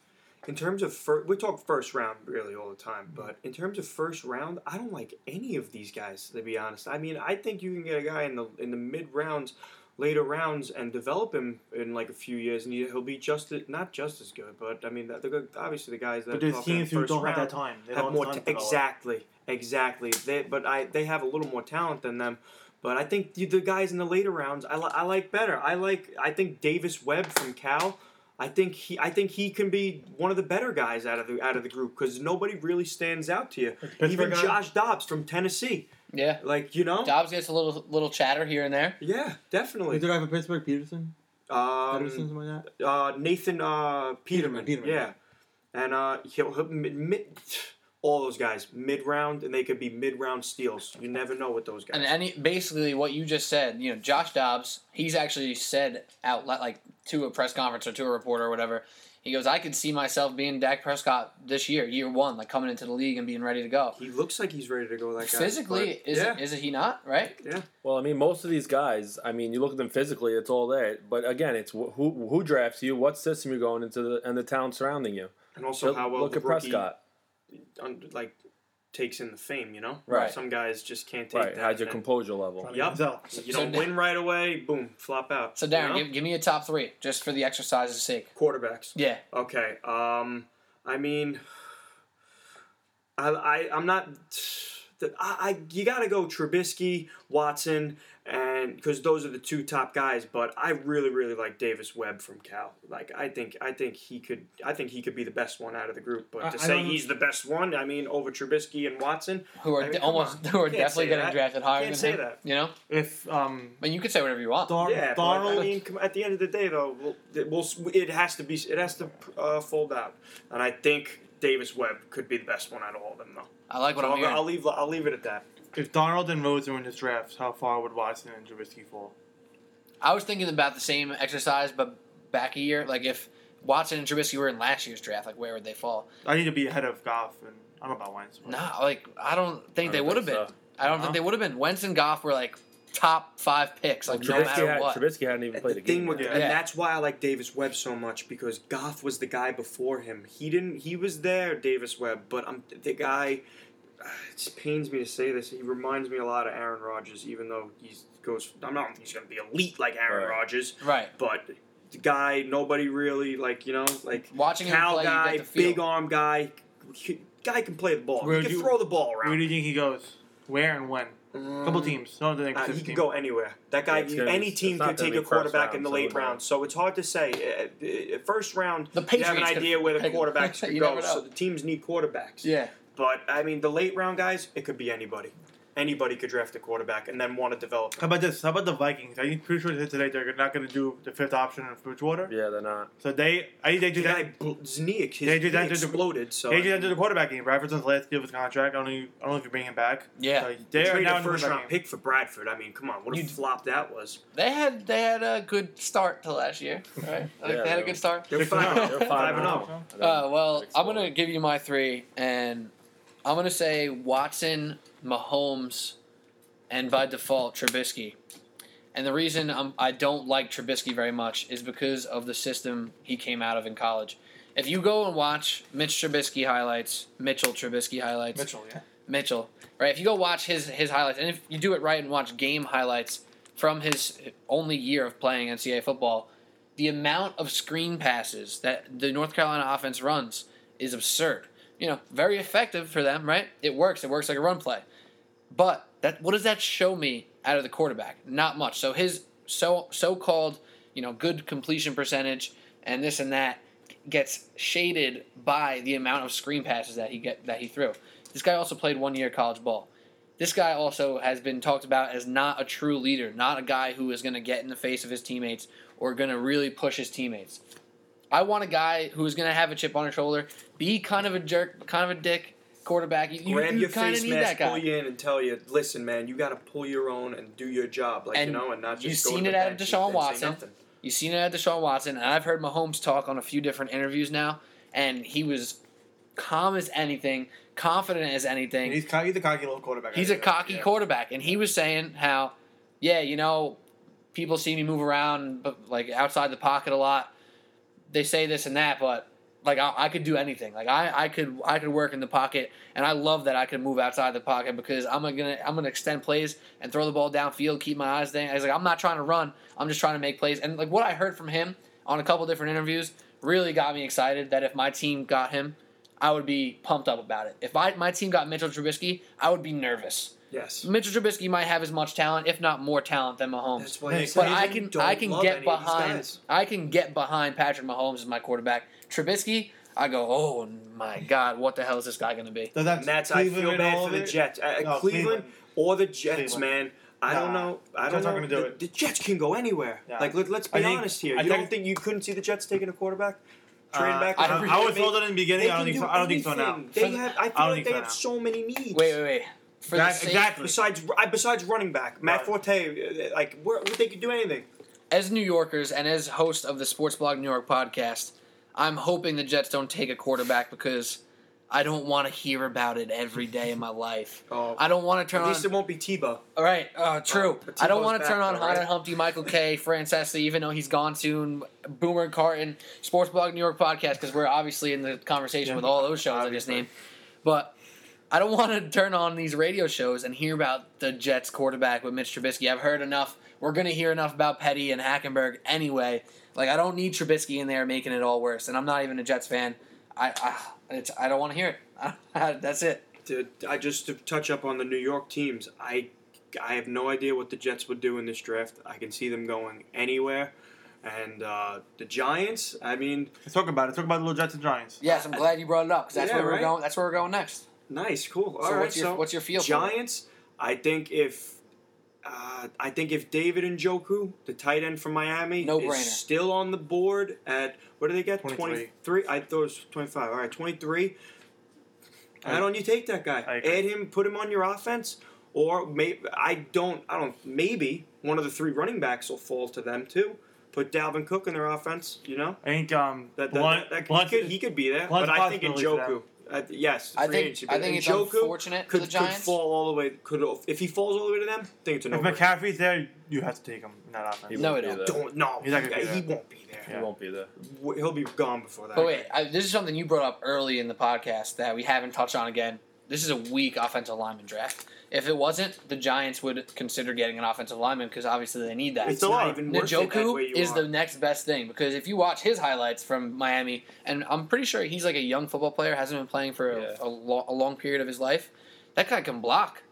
in terms of first, we talk first round really all the time, but in terms of first round, I don't like any of these guys. To be honest, I mean, I think you can get a guy in the in the mid rounds, later rounds, and develop him in like a few years, and he, he'll be just as- not just as good, but I mean, the, the, obviously the guys that But in teams who don't have that time. They have more time develop. exactly exactly. They, but I they have a little more talent than them. But I think the, the guys in the later rounds I, li- I like better. I like I think Davis Webb from Cal. I think he I think he can be one of the better guys out of the out of the group because nobody really stands out to you. Even guy? Josh Dobbs from Tennessee, Yeah, like you know, Dobbs gets a little little chatter here and there. yeah, definitely. Did I have a Pittsburgh, Peterson? Peterson, Um, something like that. uh, Nathan uh, Peterman, Peterman, Peterman, yeah, and uh, he'll, he'll mid, mid, all those guys mid round, and they could be mid round steals. You never know with those guys. And any basically what you just said, you know, Josh Dobbs, he's actually said out like to a press conference or to a reporter or whatever. He goes, "I could see myself being Dak Prescott this year, year one, like coming into the league and being ready to go." He looks like he's ready to go. That guy Physically, but, is yeah, it, is it he not right? Yeah. Well, I mean, most of these guys. I mean, you look at them physically; it's all there. But again, it's wh- who who drafts you, what system you're going into, the, and the talent surrounding you. and also how well look the at rookie, Prescott. un- like takes in the fame. You know, Right. Some guys just can't take Right, that. how's your composure level? Yep. So, You don't now- win right away, boom, flop out. So Darren, you know? give, give me a top three just for the exercise's sake. quarterbacks. Yeah, Okay. Um, I mean, I, I I'm not. I, I you got to go Trubisky, Watson, and because those are the two top guys. But I really really like Davis Webb from Cal. Like I think I think he could I think he could be the best one out of the group. But to I say don't- he's the best one, I mean over Trubisky and Watson, who are I mean, de- almost on. who are definitely getting that. drafted higher Can't than say him. that. You know, if um, but you could say whatever you want. Dar- yeah. But, I mean, at the end of the day, though, we'll, it, will it has to be it has to uh, fold out, and I think Davis Webb could be the best one out of all of them, though. I like what So I'm I'll, hearing. I'll leave. I'll leave it at that. If Donald and Rose are in this draft, how far would Watson and Trubisky fall? I was thinking about the same exercise, but back a year. Like if Watson and Trubisky were in last year's draft, like where would they fall? I need to be ahead of Goff, and I don't know about Wentz. but- Nah, like I don't think I they would have been. so. I don't No? think they would have been. Wentz and Goff were like top five picks, like no matter had, what. Trubisky hadn't even the played a thing game. with, yet. and Yeah. that's why I like Davis Webb so much because Goff was the guy before him. He didn't. He was there, Davis Webb, but I'm the guy. It just pains me to say this. He reminds me a lot of Aaron Rodgers, even though he's goes. I'm not. He's going to be elite like Aaron Right. Rodgers, Right. but the guy nobody really like. You know, like Watching him Cal play, you guy, get the big arm guy. He- Guy can play the ball. Where he can you- throw the ball Where do you think he goes? Where and when? couple Mm. teams. No, the Uh, he can team. go anywhere. That guy, Yeah, gonna any be- team it's could take a quarterback round, in the so late who knows? So it's hard to say. Uh, uh, First round, The you have an idea where the quarterbacks could You go. So the teams need quarterbacks. Yeah. But I mean, the late round guys, it could be anybody. anybody could draft a quarterback and then want to develop. How about this? How about the Vikings? I'm pretty sure today they're not going to do the fifth option of Bridgewater. Yeah, they're not. So they, I think they do guy that. bl- Zniak, his They do that he to the- exploded. So They did that to the quarterback game. Bradford's on the last year of his contract. I don't know. I don't know if you bring him back. Yeah. So They they are traded now a first round game. pick for Bradford. I mean, come on, what a You- flop that was. They had they had a good start to last year, right? Like Yeah, they had a good start. They're five. oh. They're They're five and five zero. and Uh, well, I'm gonna give you my three, and I'm gonna say Watson, Mahomes, and by default Trubisky. And the reason I'm, I don't like Trubisky very much is because of the system he came out of in college. If you go and watch Mitch Trubisky highlights, Mitchell Trubisky highlights, Mitchell, yeah. Mitchell, right? If you go watch his his highlights, and if you do it right and watch game highlights from his only year of playing NCAA football, the amount of screen passes that the North Carolina offense runs is absurd. You know, very effective for them, right? It works. It works like a run play. But that what does that show me out of the quarterback? Not much. So his so so called, you know, good completion percentage and this and that gets shaded by the amount of screen passes that he get that he threw. This guy also played one year college ball. This guy also has been talked about as not a true leader, not a guy who is going to get in the face of his teammates or going to really push his teammates. I want a guy who is going to have a chip on his shoulder, be kind of a jerk, kind of a dick quarterback. You, you, Grab you your kind face of need mask, that guy. pull you in, and tell you, listen, man, you got to pull your own and do your job, like And you know, and not just you've go seen to it the out of bench Deshaun and- and say Watson. nothing. You've seen it at Deshaun Watson, and I've heard Mahomes talk on a few different interviews now, and he was calm as anything, confident as anything. He's, co- he's a cocky little quarterback. He's a cocky Yeah. quarterback, and he was saying how, yeah, you know, people see me move around, but like outside the pocket a lot. They say this and that, but like I, I could do anything. Like I, I could, I could work in the pocket, and I love that I could move outside the pocket because I'm gonna, I'm gonna extend plays and throw the ball downfield, keep my eyes there. I was like, I'm not trying to run. I'm just trying to make plays. And like what I heard from him on a couple different interviews really got me excited. That if my team got him, I would be pumped up about it. If I, my team got Mitchell Trubisky, I would be nervous. Yes. Mitchell Trubisky might have as much talent, if not more talent, than Mahomes. That's why they but I can I can get any of these behind. I can get behind Patrick Mahomes as my quarterback. Trubisky, I go, oh my God, what the hell is this guy going to be? Does that And that's I Cleveland feel bad for the? Jets. Uh, No, Cleveland, or the Jets, Cleveland. man. I don't know. I don't know. aren't gonna do the, it. the Jets can go anywhere. Yeah. Like let, let's be think- honest here. I you think- don't think you couldn't see the Jets taking a quarterback, trading Uh, back? I to don't- I was agent? told it in the beginning. I don't can think so. I don't think so now. They For have. I I feel don't like think they so have now. so many needs. Wait, wait, wait. For the That- exactly. Besides, besides running back, Matt Right. Forte, uh, like where, they could do anything. as New Yorkers and as host of the Sports Blog New York podcast, I'm hoping the Jets don't take a quarterback because I don't want to hear about it every day of my life. Oh, I don't want to turn at on. least it won't be Tebow. All right, uh, true. but I don't want to turn on Hunter right? Humpty, Michael Kay, Francesa, even though he's gone soon. Boomer and Carton, Sports Blog New York podcast, because we're obviously in the conversation Yeah, with all those shows I just named. But I don't want to turn on these radio shows and hear about the Jets quarterback with Mitch Trubisky. I've heard enough. We're gonna hear enough about Petty and Hackenberg anyway. Like I don't need Trubisky in there making it all worse. And I'm not even a Jets fan. I I, it's, I don't want to hear it. That's it. To, I just to touch up on the New York teams. I I have no idea what the Jets would do in this draft. I can see them going anywhere. And uh, the Giants, I mean, Let's talk about it. Talk about the little Jets and Giants. Yes, I'm glad you brought it up because that's Yeah, where we're right? going. That's where we're going next. Nice, cool. All So right, what's your so what's your feel? Giants, I think if uh, I think if David Njoku, the tight end from Miami, No-brainer. is still on the board at what do they get? 23. 23? I thought it was 25. All right, 23. Why don't you take that guy? Add him, put him on your offense, or maybe I don't. I don't. Maybe one of the three running backs will fall to them too. Put Dalvin Cook in their offense. You know I think um, that, that, Blunt, that, that- Blunt, he, could, he could be there, Blunt's but I think possibility for Njoku. Uh, yes, I think agency, I think it's Njoku unfortunate could, for the Giants. could fall all the way. Could if he falls all the way to them, I think it's a if no. McCaffrey's there, you have to take him in that offense. He No, won't we be don't. no. He's not gonna be he there. won't be there. He won't be there. He'll be gone before that. But wait, I, this is something you brought up early in the podcast that we haven't touched on again. This is a weak offensive lineman draft. If it wasn't, the Giants would consider getting an offensive lineman because obviously they need that. it's still not are. even worth it that way Njoku is are. the next best thing because if you watch his highlights from Miami, and I'm pretty sure he's like a young football player, hasn't been playing for a, Yeah. a, lo- a long period of his life. That guy can block.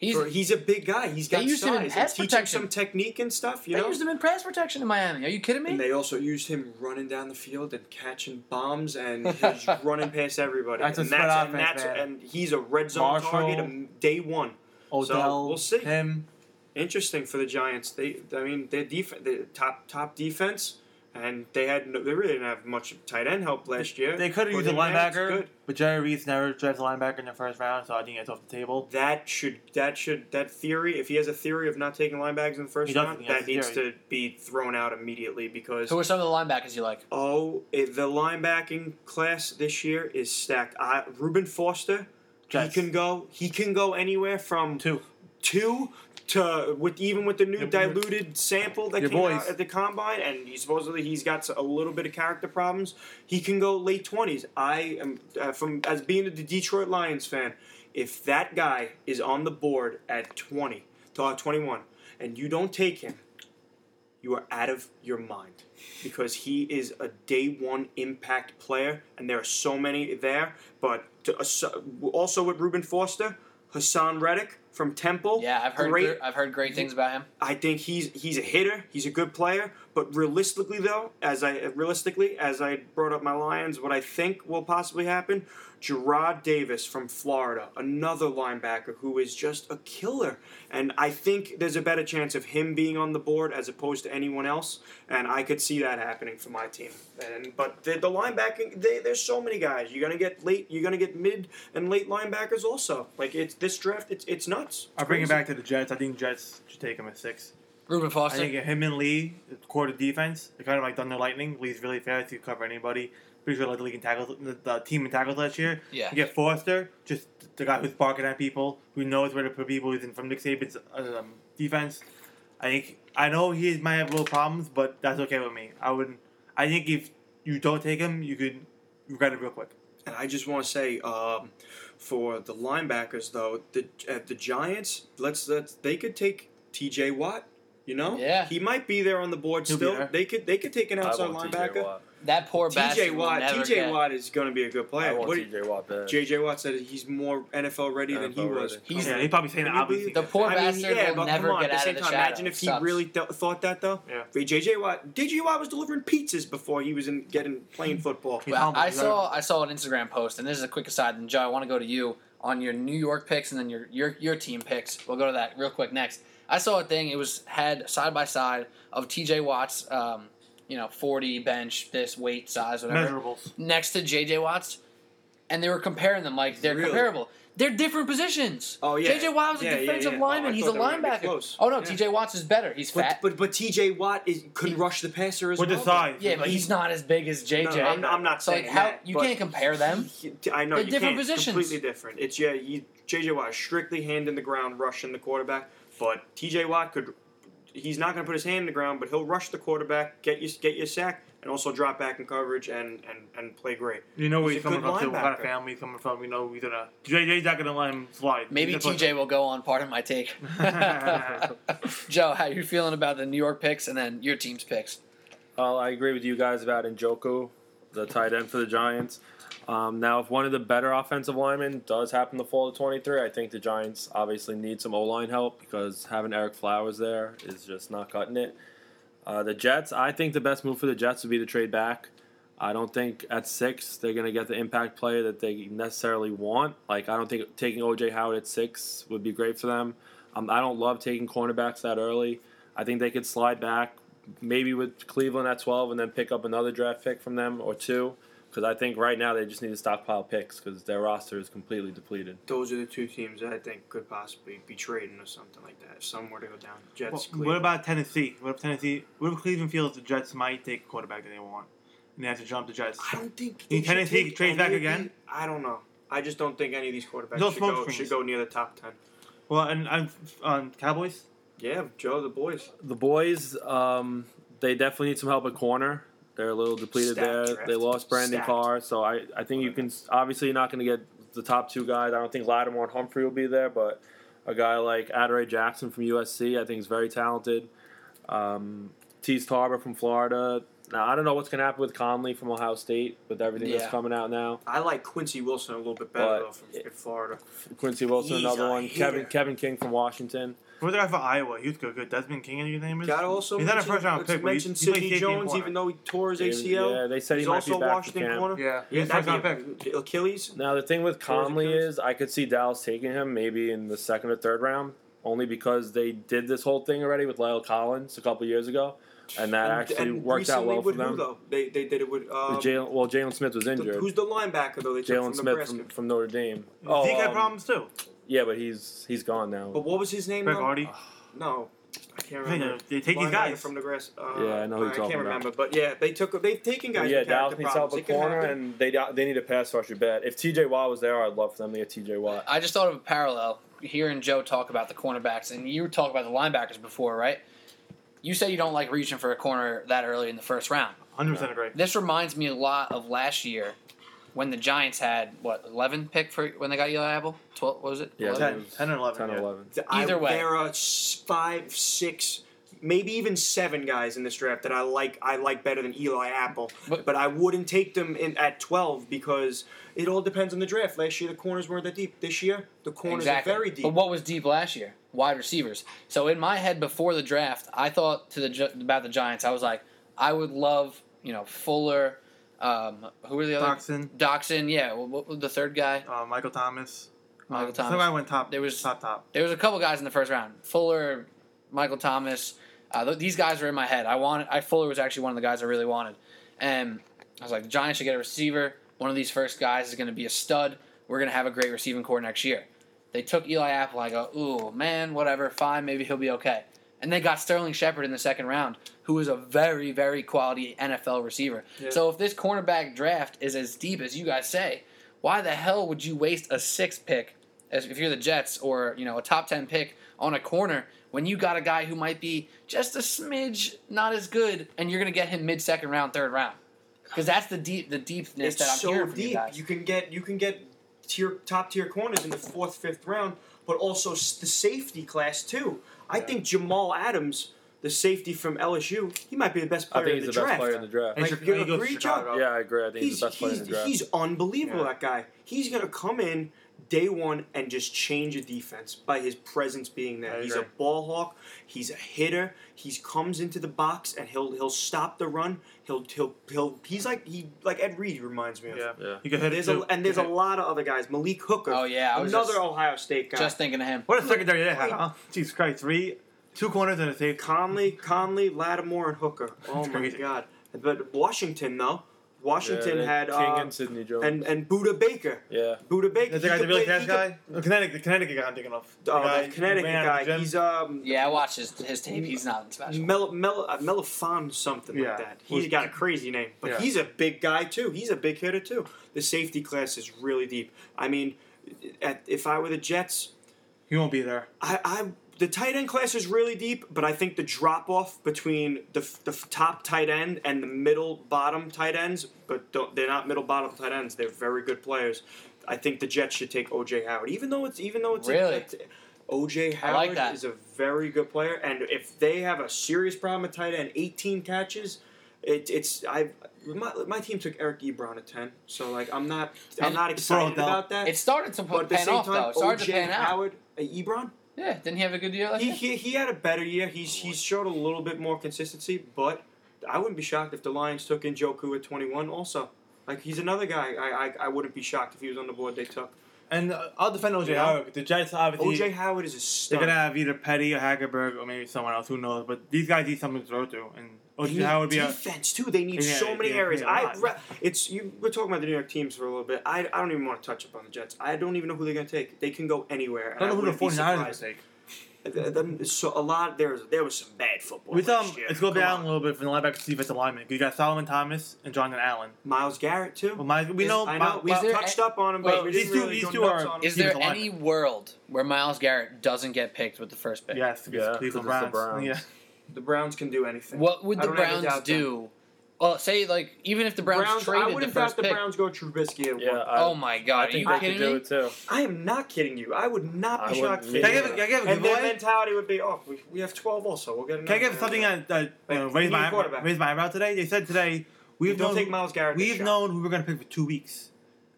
He's For- he's a big guy. He's got used him in size. pass and teach him some technique and stuff. You they know. used him in pass protection in Miami. Are you kidding me? And they also used him running down the field and catching bombs and he's running past everybody. That's a and spread that's, offense, and, that's man. and he's a red zone Marshall. target day one. Odell, we'll see. him. interesting for the Giants. They, I mean, their defense, the top top defense, and they had no, they really didn't have much tight end help last year. They could have used a the end, it's linebacker, good. but Jerry Reese never drafted a linebacker in the first round, so I think it's off the table. That should that should that theory. If he has a theory of not taking linebackers in the first round, that needs theory. to be thrown out immediately because Who are some of the linebackers you like? oh, it, the linebacking class this year is stacked. I, Reuben Foster, Jets. he can go. He can go anywhere from Two. two to with even with the new diluted sample that your came boys. out at the combine, and he supposedly he's got a little bit of character problems. He can go late twenties. I am uh, from as being a Detroit Lions fan. If that guy is on the board at twenty to uh, twenty one, and you don't take him, you are out of your mind because he is a day one impact player, and there are so many there. But to, uh, so- also with Reuben Foster, Haason Reddick from Temple. Yeah, I've heard great. gr- I've heard great things about him. I think he's he's a hitter. He's a good player. But realistically, though, as I realistically as I brought up my Lions, what I think will possibly happen, Jarrad Davis from Florida, another linebacker who is just a killer, and I think there's a better chance of him being on the board as opposed to anyone else, and I could see that happening for my team. And but the, the linebacking, they, there's so many guys. You're gonna get late. You're gonna get mid and late linebackers also. Like it's this draft, it's it's nuts. I'll bring it back to the Jets. I think Jets should take him at six. Reuben Foster. I Foster. think him and Lee, the core of defense, they're kind of like Thunder Lightning. Lee's really fast. He can cover anybody. Pretty sure led the league in tackles, the, the team in tackles last year. Yeah. You get Foster, just the guy who's barking at people, who knows where to put people. Who's in from Nick Saban's um, defense. I think I know he might have little problems, but that's okay with me. I wouldn't. I think if you don't take him, you could regret it real quick. And I just want to say, um, for the linebackers though, the uh, the Giants, let's let's they could take T.J. Watt. You know, Yeah. he might be there on the board He'll still. They could they could take an outside want TJ linebacker. Watt. that poor T.J. Watt, never T.J. get- Watt is going to be a good I player. want What do TJ Watt there. J.J. Watt said he's more NFL ready than he was. ready. He's- yeah, he's probably saying Can that obviously. The poor I mean, bastard yeah, will but never come on, get at the out same of the time, shadow. imagine if he Sucks. really th- thought that though. Yeah. J.J. Watt, J.J. Watt was delivering pizzas before he was in getting playing football. He's Well. I saw I saw an Instagram post, and this is a quick aside. And Joe, I want to go to you on your New York picks, and then your your your team picks. We'll go to that real quick next. I saw a thing. It was had side by side of T.J. Watt's, um, you know, forty bench, this weight size, whatever, measurables. next to J.J. Watt's, and they were comparing them like they're Really? comparable. They're different positions. Oh, yeah. J.J. Watt was a Yeah, yeah, defensive yeah. Oh, I lineman. He's a thought they were gonna be linebacker. close. Oh no, Yeah. T.J. Watts is better. He's But, fat. but but T.J. Watt is could He- rush the passer as With well. the size. yeah, but he's not as big as J.J. No, I'm, I'm not so saying like how that, you can't compare them. he- I know They're you different can't. positions. Completely different. It's yeah, you, J.J. Watt is strictly hand in the ground, rushing the quarterback. But T.J. Watt could. He's not going to put his hand in the ground, but he'll rush the quarterback, get you get you a sack, and also drop back in coverage and and, and play great. You know where He's he's, coming good from, too. What kind of family he's coming from. You know, he's gonna. JJ's not gonna let him slide. Maybe TJ will go on part of my take. Joe, how you feeling about the New York picks and then your team's picks? Uh, I agree with you guys about Njoku, the tight end for the Giants. Um, now, if one of the better offensive linemen does happen to fall to 23, I think the Giants obviously need some O line help because having Ereck Flowers there is just not cutting it. Uh, the Jets, I think the best move for the Jets would be to trade back. I don't think at six they're going to get the impact player that they necessarily want. Like, I don't think taking OJ Howard at six would be great for them. Um, I don't love taking cornerbacks that early. I think they could slide back, maybe with Cleveland at 12 and then pick up another draft pick from them or two. Because I think right now they just need to stockpile picks because their roster is completely depleted. Those are the two teams that I think could possibly be trading or something like that. If some were to go down, Jets. Well, Cleveland. what about Tennessee? What if Tennessee? What if Cleveland feels the Jets might take a quarterback that they want, and they have to jump the Jets? I don't think. Think they should Tennessee take trades back again? these- I don't know. I just don't think any of these quarterbacks No should go, should go near the top ten. Well, and I'm on Cowboys. Yeah, Joe, the boys. The boys, um, they definitely need some help at corner. They're a little depleted Stacked there. draft. They lost Brandon Stacked. Carr, so I, I think you can. Obviously, you're not going to get the top two guys. I don't think Lattimore and Humphrey will be there, but a guy like Adoree Jackson from USC, I think is very talented. Um, Teez Tabor from Florida. Now I don't know what's going to happen with Conley from Ohio State with everything Yeah. that's coming out now. I like Quincy Wilson a little bit better But- though from Florida. Quincy Wilson, He's another one. hitter. Kevin Kevin King from Washington. Who's the guy for Iowa? He was good. Good. Desmond King, and his name is. Got also He's not a first round let's pick. but he plays Sidney safety Jones, even though he tore his ACL. yeah, they said he he's might also be back Washington camp. corner. Yeah, yeah, he's that'd first round a- Achilles. Now the thing with Conley is I could see Dallas taking him maybe in the second or third round, only because they did this whole thing already with La'el Collins a couple years ago, and that And- actually and worked out recently well for with Who, them. though? They, they did it with um, Jalen, well, Jaylon Smith was the- injured. who's the linebacker though? They Jaylon Smith from, from Notre Dame. Zeke had um, problems too. Yeah, but he's he's gone now. But what was his name? Greg though? Hardy. No, I can't remember. they take these Linebacker guys. from Nebraska. Uh, Yeah, I know who you're I talking can't about. remember, but yeah, they took they've taken guys. yeah, with Dallas character needs help problems. at can corner, happen. and they they need a pass rusher bad. If T.J. Watt was there, I'd love for them to get T.J. Watt. I just thought of a parallel hearing Joe talk about the cornerbacks, and you were talking about the linebackers before, right? You say you don't like reaching for a corner that early in the first round. 100 percent agree. This reminds me a lot of last year when the Giants had what eleven pick for when they got Eli Apple. Twelve what was it? Yeah, 11? 10, it was 10 or 11. 10 yeah. or 11. Either I, way. there are five, six, maybe even seven guys in this draft that I like. I like better than Eli Apple, But- but, I wouldn't take them in at twelve because it all depends on the draft. Last year the corners weren't that deep. This year the corners exactly. are very deep. But what was deep last year? Wide receivers. So in my head before the draft, I thought to the about the Giants. I was like, I would love you know Fuller. Um, who were the other? Doctson, Doctson. Yeah. What, what was the third guy? uh, Michael Thomas. Michael uh, Thomas. Some guy went top. There was- top top. There was a couple guys in the first round. Fuller, Michael Thomas. Uh, th- these guys were in my head. I wanted. I Fuller was actually one of the guys I really wanted, and I was like, the Giants should get a receiver. One of these first guys is going to be a stud. We're going to have a great receiving core next year. They took Eli Apple. I go, ooh man, whatever, fine, maybe he'll be okay. And they got Sterling Shepard in the second round, who is a very, very quality NFL receiver. Yeah. So if this cornerback draft is as deep as you guys say, why the hell would you waste a sixth pick as if you're the Jets or you know a top ten pick on a corner when you got a guy who might be just a smidge not as good, and you're gonna get him mid second round, third round, because that's the deep the deepness it's that I'm so hearing you deep. guys. You can get you can get tier top tier corners in the fourth, fifth round, but also the safety class too. I think Jamal Adams, the safety from LSU, he might be the best player in the draft. I player think in he's the, the best player in the draft. And Like, Chicago- you he goes to agree, Joe? Chicago. Yeah, I agree. I think he's, He's, the best player he's, in the draft. he's unbelievable, Yeah. that guy. He's going to come in day one and just change a defense by his presence being there. He's a ball hawk. He's a hitter. He comes into the box and he'll he'll stop the run. He'll he'll he'll he's like he like Ed Reed he reminds me of. Yeah. Yeah. You can hit There's it a, and there's a You can hit- lot of other guys. Malik Hooker. Oh, yeah, I was another just- Ohio State guy. Just thinking of him. What a secondary they had, huh? Jesus Christ. Three, two corners and a safety. Conley, Conley, Lattimore, and Hooker. Oh my. God! But Washington though, Washington Yeah, had King uh, and Sidney Jones. and and Budda Baker. yeah. Budda Baker. Is the he guy the could really fast guy? The Connecticut, the Connecticut guy I'm thinking of. The Oh, guy the Connecticut ran the guy. gym. He's um. Yeah, I watched his his tape. He's not special. Mel, Mel, uh, Melifon something Yeah. like that. He's got a crazy name, but Yeah. he's a big guy too. He's a big hitter too. The safety class is really deep. I mean, at, if I were the Jets, He won't be there. I, I the tight end class is really deep, but I think the drop off between the, the top tight end and the middle bottom tight ends, but don't, they're not middle bottom tight ends. They're very good players. I think the Jets should take OJ Howard, even though it's even though it's a- Really? it's- OJ Howard like is a very good player, and if they have a serious problem at tight end, 18 catches, it, it's I my, my team took Eric Ebron at 10, so like I'm not I'm not excited about that. It started to but at the pan off though. time, It started to OJ pan out. Howard, uh, Ebron. Yeah, didn't he have a good year last He, year? he, he had a better year. He's he's showed a little bit more consistency, but I wouldn't be shocked if the Lions took Njoku at 21 also. Like he's another guy. I, I, I wouldn't be shocked if he was on the board they took. And I'll defend OJ Yeah. Howard. The Jets obviously OJ Howard is a they're gonna have either Petty or Hackenberg or maybe someone else. Who knows? But these guys need something to throw to, and OJ Howard would be a defense too. They need Yeah, so many yeah, areas. a I re- it's you. We're talking about the New York teams for a little bit. I, I don't even want to touch up on the Jets. I don't even know who they're going to take. They can go anywhere. I don't know who the wouldn't be 49ers would surprised. take. Th- th- So a lot there was there was some bad football. We tell last them year. let's go Come down on. a little bit from the linebacker to defensive lineman. You got Solomon Thomas and Jonathan Allen. Myles Garrett too. Well, my, we Is- know, I know we Is touched a- up on him, Wait, but we these didn't two- really these two are- Is there a any world where Myles Garrett doesn't get picked with the first pick? yes, Yeah, Cleveland 'cause it's the Browns. Browns. Yeah. the Browns can do anything. What would the Browns do? them. Do? Well, say like even if the Browns, Browns, I traded the wouldn't first doubt the pick. Browns go Trubisky at Yeah, one. I, oh my god, I are think you they kidding could do me? it too. I am not kidding you. I would not be wouldn't shocked. if Can I they give, did can I give a And their mentality would be, oh, we, we have 12 also. We'll get Can I give something uh, uh, that, that you know, raised my a raised my eyebrow today? They said today we've Don't known take Myles Garrett. we've shot. known who we're going to pick for two weeks,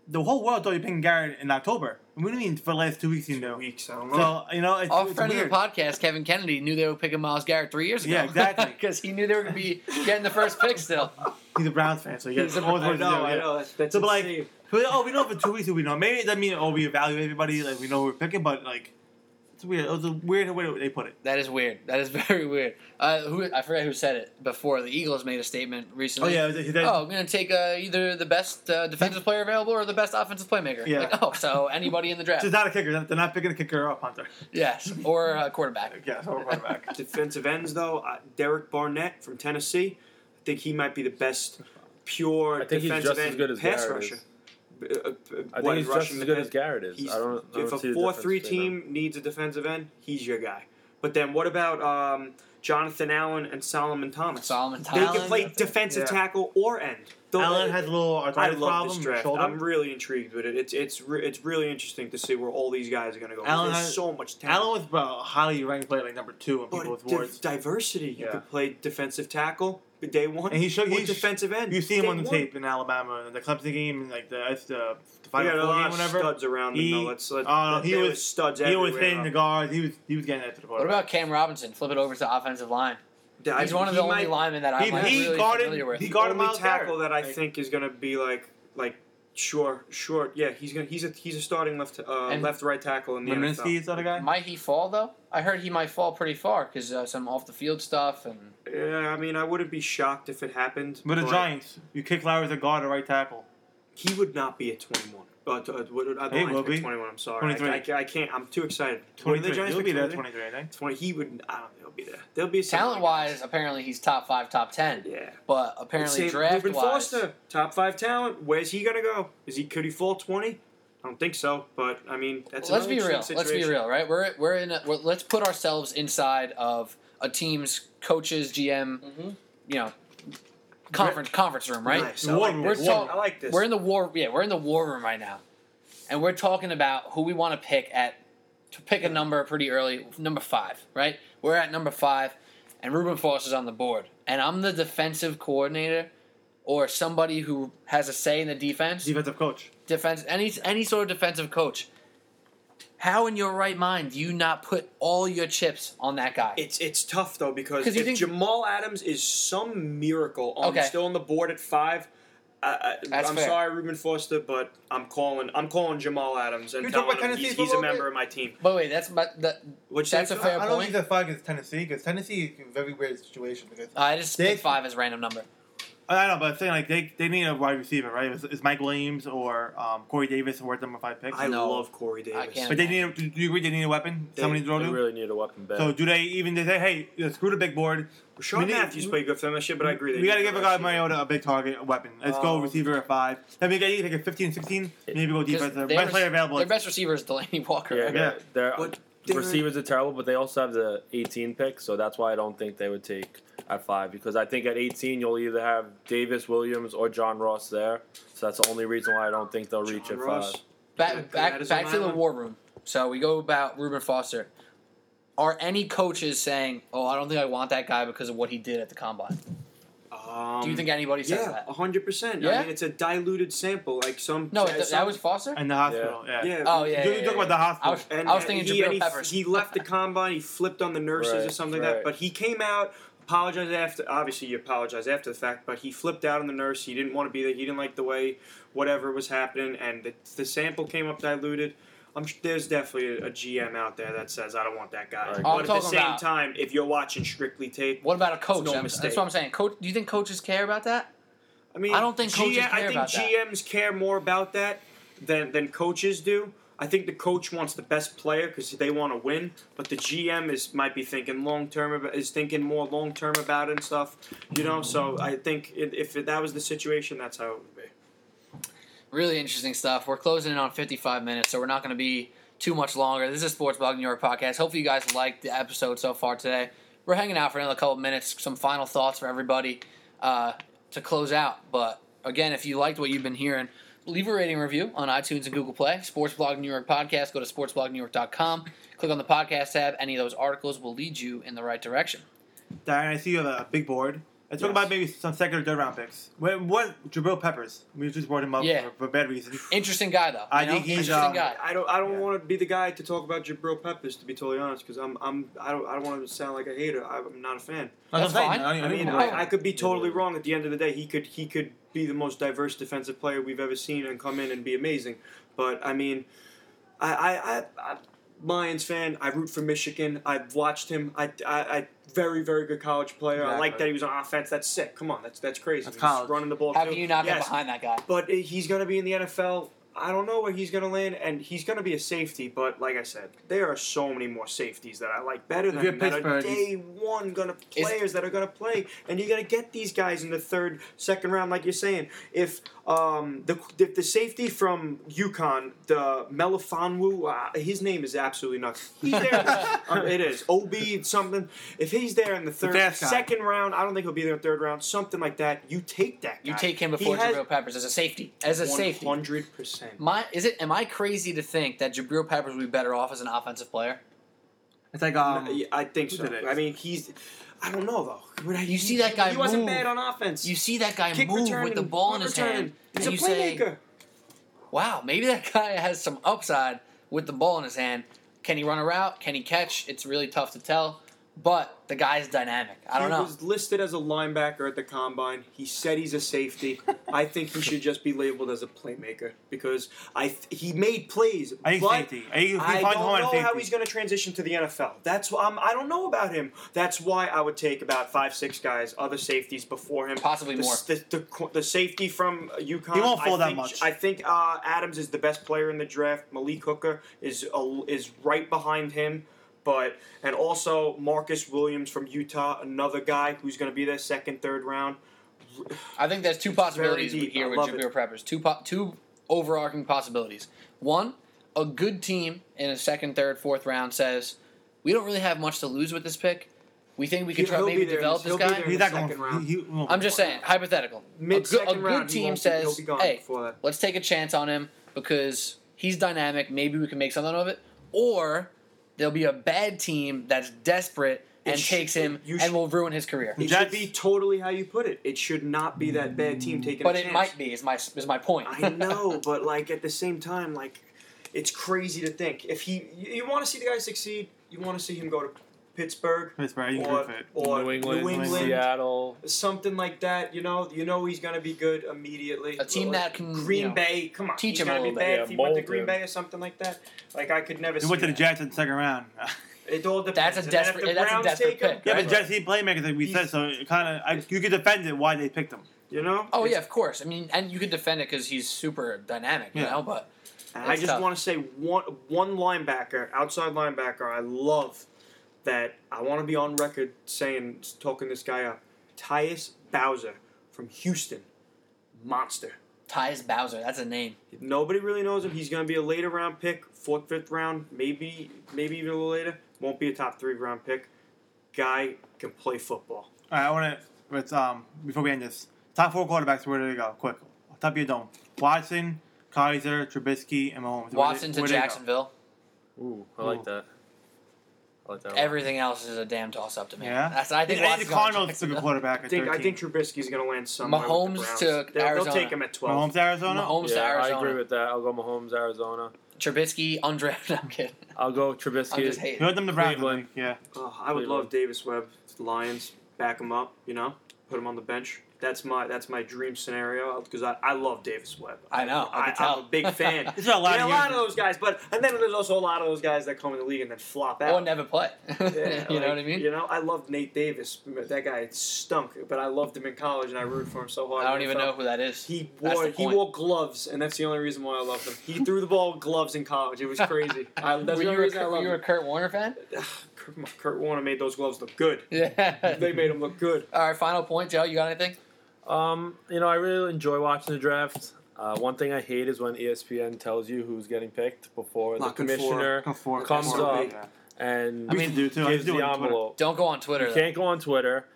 the whole world thought you were picking Garrett in October. What do you mean for the last two weeks you knew? Weeks, I don't know. So you know, it's, Our it's friend weird. of the podcast, Kevin Kennedy, knew they were picking Myles Garrett three years ago. Yeah, exactly. Because he knew they were going to be getting the first pick still. He's a Browns fan, so he gets He's a- always I wants to know, do, I know. That's, that's So, but, like, oh, we know for two weeks who we know. Maybe it doesn't mean oh we evaluate everybody like we know who we're picking, but like it's weird. It was a weird way they put it. That is weird. That is very weird. Uh, who I forget who said it before. The Eagles made a statement recently. Oh yeah, he did. Oh, I'm gonna take uh, either the best uh, defensive player available or the best offensive playmaker. Yeah. Like, oh, so anybody in the draft? So it's not a kicker. They're not picking a kicker or a punter. yes, or a quarterback. Yeah, so we're running back. defensive ends though, uh, Derek Barnett from Tennessee. I think he might be the best pure I think he's defensive just as end good as pass Garrett rusher. is. Uh, I what, think he's just as good pass- as Garrett is. I don't. I if don't a four three difference between them. team needs a defensive end, he's your guy. But then what about um, Jonathan Allen and Solomon Thomas? Solomon They can play defensive Yeah. tackle or end. Though- Allen has a little I love problem. this draft. Shoulder. I'm really intrigued with it. It's it's re- it's really interesting to see where all these guys are going to go. Allen There's has- so much talent. Allen was uh, highly ranked player, like number two in but people's div- awards. diversity. You Yeah. could play defensive tackle day one, And he showed or he's defensive end. You see him day on the one. tape in Alabama, in the Clemson game, and like the the, the He Final had a Four lot game, of whatever. studs around him. He- though. Let's, let's, Oh, no, he was- was studs He was hitting the guards. He was he was getting it to the What about Cam Robinson? Flip it over to offensive line. I, he's one of the only linemen that I'm he, like, he really familiar with. He the only tackle there. that I like, think is going to be like like sure sure yeah he's going he's a he's a starting left uh, left right tackle in the Leminski, NFL. is that a guy? Might he fall though? I heard he might fall pretty far because uh, some off the field stuff and. Yeah, I mean I wouldn't be shocked if it happened. But, but the Giants, you kick Larry the guard or right tackle. He would not be at 21. But uh, what, I hey, will be. 21. I'm sorry. 23. I, I, I, can't. I'm too excited. 23. He'll be there. 23. I think. 20. He would. I don't. He'll be there. There'll be talent wise. Apparently, he's top five, top ten. Yeah. But apparently, draft Reuben wise, Foster, top five talent. Where's he gonna go? Is he could he fall 20? I don't think so, but I mean, that's well, let's be real. Situation. Let's be real, right? We're we're in. A, we're, let's put ourselves inside of a team's coaches, GM. Mm-hmm. You know, conference conference room, right? Nice. I like We're this. talk- I like this. We're in the war. Yeah, we're in the war room right now, and we're talking about who we want to pick at to pick a number pretty early, number five, right? We're at number five, and Reuben Foster's on the board, and I'm the defensive coordinator, or somebody who has a say in the defense Defensive coach. defense any any sort of defensive coach. How in your right mind do you not put all your chips on that guy? It's it's tough though because 'Cause you if think- Jamal Adams is some miracle on Okay. still on the board at five. I, I, That's I'm fair. sorry, Reuben Foster, but I'm calling. I'm calling Jamal Adams and You talk telling about him Tennessee he's, for a he's a little member of my team. but wait, that's but that, Which That's a fair I don't point. think that five against Tennessee because Tennessee is a very weird situation because I just They- picked five as a random number. I don't know, but I'm saying like they, they need a wide receiver, right? Is, is Mike Williams or um, Corey Davis worth number five picks? I No. love Corey Davis. I can't. but they need. A, do you agree they need a weapon? They- Somebody to throw They to. really need a weapon back. So do they even they say, hey, you know, screw the big board? Sean we need- Matthews played good for them this year, but I agree. they We got to need give a a guy receiver. Mariota a big target, a weapon. Let's go Um, receiver at five. Then we got you take a 15, 16, maybe go 'Cause defense. their Best rec- player available. Their best receiver is Delanie Walker. yeah, right? Yeah. their But they're- receivers are terrible, but they also have the 18 pick, so that's why I don't think they would take at five because I think at 18 you'll either have Davis Williams or John Ross there, so that's the only reason why I don't think they'll reach John at Ross. five. Back back back to the war room. So we go about Reuben Foster. Are any coaches saying, "Oh, I don't think I want that guy because of what he did at the combine"? Um, Do you think anybody says Yeah, that? hundred percent. Yeah? I mean, it's a diluted sample. Like some. No, some- th- that was Foster. in the hospital. Yeah. Yeah. Oh yeah. You yeah, talk yeah, about the hospital. I was, And, I was thinking he, Jabril he, Peppers. he left the combine. He flipped on the nurses or Right, something like that. But he came out, apologized after. Obviously, you apologize after the fact. But he flipped out on the nurse. He didn't want to be there. He didn't like the way whatever was happening, and the, the sample came up diluted. I'm, there's definitely a, a GM out there that says I don't want that guy. Right. But at the same about- time, if you're watching strictly tape, What about a coach? no mistake. That's what I'm saying. Coach, do you think coaches care about that? I mean, I don't think coaches GM, I care think about that. GMs care more about that than than coaches do. I think the coach wants the best player because they want to win, but the GM is might be thinking long term is thinking more long term about it and stuff. You know, so I think if, that was the situation, that's how it would be. Really interesting stuff. We're closing in on 55 minutes, so we're not going to be too much longer. This is Sports Blog New York podcast. Hopefully, you guys liked the episode so far today. We're hanging out for another couple minutes. Some final thoughts for everybody uh, to close out. But again, if you liked what you've been hearing, leave a rating review on iTunes and Google Play. Sports Blog New York podcast. Go to sportsblognewyork.com. Click on the podcast tab. Any of those articles will lead you in the right direction. Darren, I see you have a big board. Let's talk Yes. about maybe some second or third round picks. What, what Jabril Peppers? We just brought him up Yeah. for, for bad reason. Interesting guy though. I know? think he's, interesting um, guy. I don't. I don't Yeah. want to be the guy to talk about Jabril Peppers, to be totally honest, because I'm. I'm. I don't. I don't want to sound like a hater. I'm not a fan. That's what I'm fine. I, don't I even- mean, I I, I could be totally wrong. At the end of the day, he could. He could be the most diverse defensive player we've ever seen and come in and be amazing. But I mean, I. I. I, I Lions fan. I root for Michigan. I've watched him. I. I. I very, very good college player. I like that he was on offense. That's sick. Come on, that's that's crazy. That's He's running the ball. How too. you not Yes, behind that guy? but he's going to be in the NFL. I don't know where he's going to land, and he's going to be a safety. But like I said, there are so many more safeties that I like better than him. That are day one going to Is- players that are going to play, and you're going to get these guys in the third, second round, like you're saying. If um, the if the safety from UConn, the Melifonwu, uh, his name is absolutely nuts. He's there. um, it is Ob something. If he's there in the third, fast guy. second round, I don't think he'll be there in the third round. Something like that. You take that. You take him before has- Jabril Peppers as a safety. As a safety. Hundred percent. My is it? Am I crazy to think that Jabril Peppers would be better off as an offensive player? I think um, I think so. I mean, he's. I don't know though. But You see that guy He wasn't move. bad on offense. You see that guy Kick move return with the ball in his return. hand, He's and a you say, playmaker. "Wow, maybe that guy has some upside with the ball in his hand. Can he run a route? Can he catch? It's really tough to tell." But the guy's dynamic. I don't he know. He was listed as a linebacker at the combine. He said he's a safety. I think he should just be labeled as a playmaker because I th- he made plays. I think safety. I, think I don't know safety. how he's going to transition to the NFL. That's why I'm, I don't know about him. That's why I would take about five, six guys, other safeties before him. Possibly the, more. The, the, the safety from UConn. He won't fall I that think, much. I think uh, Adams is the best player in the draft. Malik Hooker is uh, is right behind him. But and also Marcus Williams from Utah, another guy who's going to be there second, third round. I think there's two possibilities here I with love Jabril it. Two po- two overarching possibilities. One, a good team in a second, third, fourth round says, "We don't really have much to lose with this pick. We think we could try maybe develop the- this guy." He's in not the going. second round. He, he I'm just go. saying, hypothetical. Mid a good, a good round, team won't be- says, be "Hey, let's take a chance on him because he's dynamic. Maybe we can make something of it." Or there'll be a bad team that's desperate and It sh- takes him you and sh- will ruin his career. It Jets- should be totally how you put it. It should not be that bad team taking But a it chance. might be. Is my is my point. I know, but like at the same time, like it's crazy to think if he you, you want to see the guy succeed, you want to see him go to Pittsburgh Pittsburgh, you can or, go or New England, New England, Seattle. something like that. You know, you know he's gonna be good immediately. A team Or that can, Green you know, Bay, come on, teach he's him a gonna be little bad bit. if he went to Green him. Bay or something like that. Like I could never. He see went to the that. Jets in the second round. It all depends. That's a And then if desperate- the that's a Browns desperate take him, pick, yeah, right? but Jets need playmakers, like we He's- said, so it kind of you could defend it why they picked him. You know. Oh It's- yeah, of course. I mean, and you could defend it because he's super dynamic, you Yeah. know. But And I just tough. want to say one one linebacker, outside linebacker, I love that. I want to be on record saying talking this guy up. Tyus Bowser from Houston, monster. Tyus Bowser, that's a name. Nobody really knows him. He's going to be a later round pick, fourth, fifth round, maybe maybe even a little later. Won't be a top three round pick. Guy can play football. All right, I want to. Let's um before we end this, top four quarterbacks. Where do they go? Quick, top of your dome. Watson, Kizer, Trubisky, and Mahomes. Where Watson they- to where they? Jacksonville. Ooh, I Ooh. like that. I like that. a lot. Everything else is a damn toss up to me. Yeah, That's I think And Watson's the going to Cardinals took a Jacksonville. quarterback I at think 13. I think Trubisky's going to land somewhere. Mahomes with the Browns. to They'll, they'll take him at twelve. Mahomes, Arizona. Mahomes to Yeah, I agree with that. I'll go Mahomes, Arizona. Trubisky undrafted. I'm kidding. I'll go I'm Trubisky. just You hating. heard them the Browns. I Cleveland. think, Yeah. Oh, I would Cleveland. love Davis Webb. Lions back him up. You know, put him on the bench. That's my that's my dream scenario because I, I love Davis Webb. I know. I, I. I'm a big fan. It's a lot yeah, a of lot of those guys, but and then there's also a lot of those guys that come in the league and then flop out. or never play. Yeah, you like, know what I mean? You know, I love Nate Davis. That guy stunk, but I loved him in college and I rooted for him so hard. I don't even know who that is. He wore he wore gloves, and that's the only reason why I loved him. He threw the ball with gloves in college. It was crazy. I, that's Were the you, only a, reason I loved you were a him. Kurt Warner fan? Kurt, Warner made those gloves look good. Yeah. They made him look good. All right, final point, Joe. You got anything? Um, you know, I really enjoy watching the draft. Uh, one thing I hate is when ESPN tells you who's getting picked before the commissioner Go for it. Comes Go up. Yeah. and We used to do it too. Gives used do the it on Twitter. envelope. Don't go on Twitter. You though. can't go on Twitter,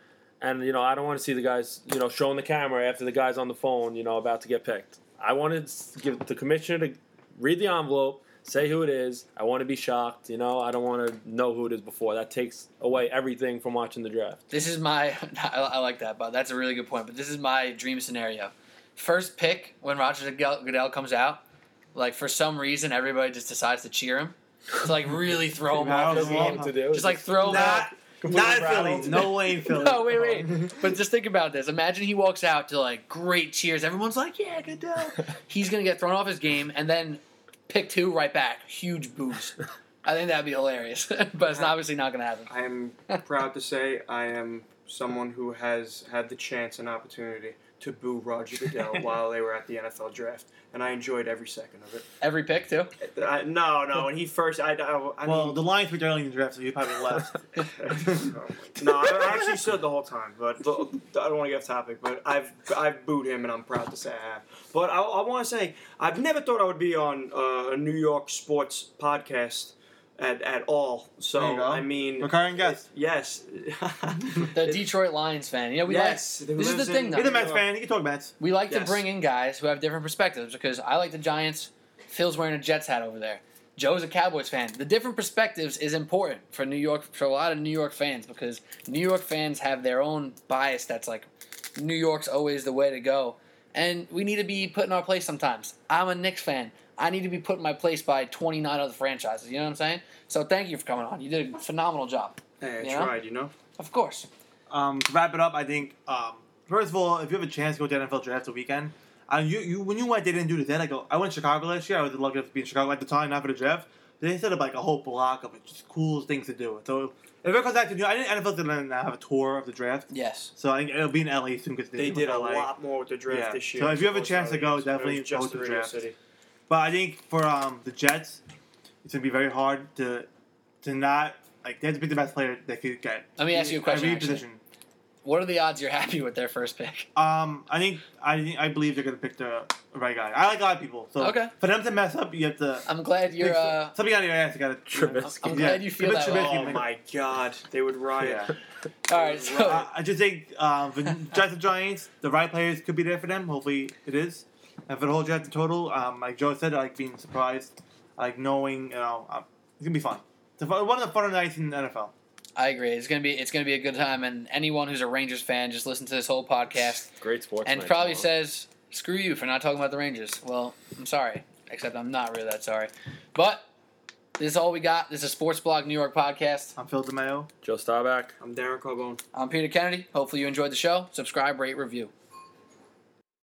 and you know I don't want to see the guys, you know, showing the camera after the guy's on the phone, you know, about to get picked. I wanted to give the commissioner to read the envelope, Say who it is. I want to be shocked. You know, I don't want to know who it is before. That takes away everything from watching the draft. This is my. I, I like that, but that's a really good point. But this is my dream scenario. First pick when Roger Goodell, Goodell comes out, like for some reason everybody just decides to cheer him, to like really throw him off his Doesn't game. to do. Just like throw him Not, off. not in Philly. No way in Philly. No, wait, wait. But just think about this. Imagine he walks out to like great cheers. Everyone's like, "Yeah, Goodell." He's gonna get thrown off his game, and then pick two right back. Huge boost. I think that'd be hilarious, but it's obviously not gonna happen. I am proud to say I am someone who has had the chance and opportunity to boo Roger Goodell while they were at the NFL draft, and I enjoyed every second of it. Every pick too. I, no, no, when he first, I, I, I Well, mean, the Lions picked early in the draft, so you probably left. no, I actually stood the whole time, but the, I don't want to get off topic. But I've I've booed him, and I'm proud to say I have. But I, I want to say I've never thought I would be on uh, a New York sports podcast at, at all. So There you go. I mean, Recurring guest. yes, The Detroit Lions fan. You know, we yes. like. This is the thing, though. He's a Mets fan. He can talk Mets. We like to bring in guys who have different perspectives because I like the Giants. Phil's wearing a Jets hat over there. Joe's a Cowboys fan. The different perspectives is important for New York for a lot of New York fans because New York fans have their own bias that's like New York's always the way to go. And we need to be put in our place sometimes. I'm a Knicks fan. I need to be put in my place by 29 other franchises. You know what I'm saying? So thank you for coming on. You did a phenomenal job. Hey, I Yeah? tried, you know. Of course. Um, to wrap it up, I think um, first of all, if you have a chance to go to the NFL draft the weekend, uh, you, you when you went, they didn't do this. Then I go, I went to Chicago last year. I was lucky enough to be in Chicago at the time, not for the draft. They set up like a whole block of just cool things to do. So if it comes back to New, I think NFL didn't have a tour of the draft. Yes. So I think it'll be in LA soon because They did a lot more with the draft Yeah. this year. So if you have a chance to go, definitely just go to the the draft. City. But I think for um, the Jets, it's gonna be very hard to to not like they have to pick the best player they could get. Let me ask you a question, Every actually. position. What are the odds you're happy with their first pick? Um, I think I think I believe they're gonna pick the right guy. I like a lot of people, so Okay. for them to mess up, you have to. I'm glad you're. pick Uh, something out of your ass. You gotta. Trubisky. I'm Yeah. glad you feel Trubisky- that. Trubisky, Oh my God, they would riot. Yeah. all right, so Uh, I just think um, for Jets and Giants, the right players could be there for them. Hopefully, it is. And for the whole draft in total, um, like Joe said, I like being surprised, I like knowing, you know, um, it's gonna be fun. It's a fun- one of the funner nights in the NFL. I agree. It's gonna be it's gonna be a good time, and anyone who's a Rangers fan, just listen to this whole podcast Great sports. and probably tomorrow. says, "Screw you for not talking about the Rangers." Well, I'm sorry, except I'm not really that sorry. But this is all we got. This is Sports Blog New York podcast. I'm Phil DeMayo. Joe Starback. I'm Darren Carbone. I'm Peter Kennedy. Hopefully you enjoyed the show. Subscribe, rate, review.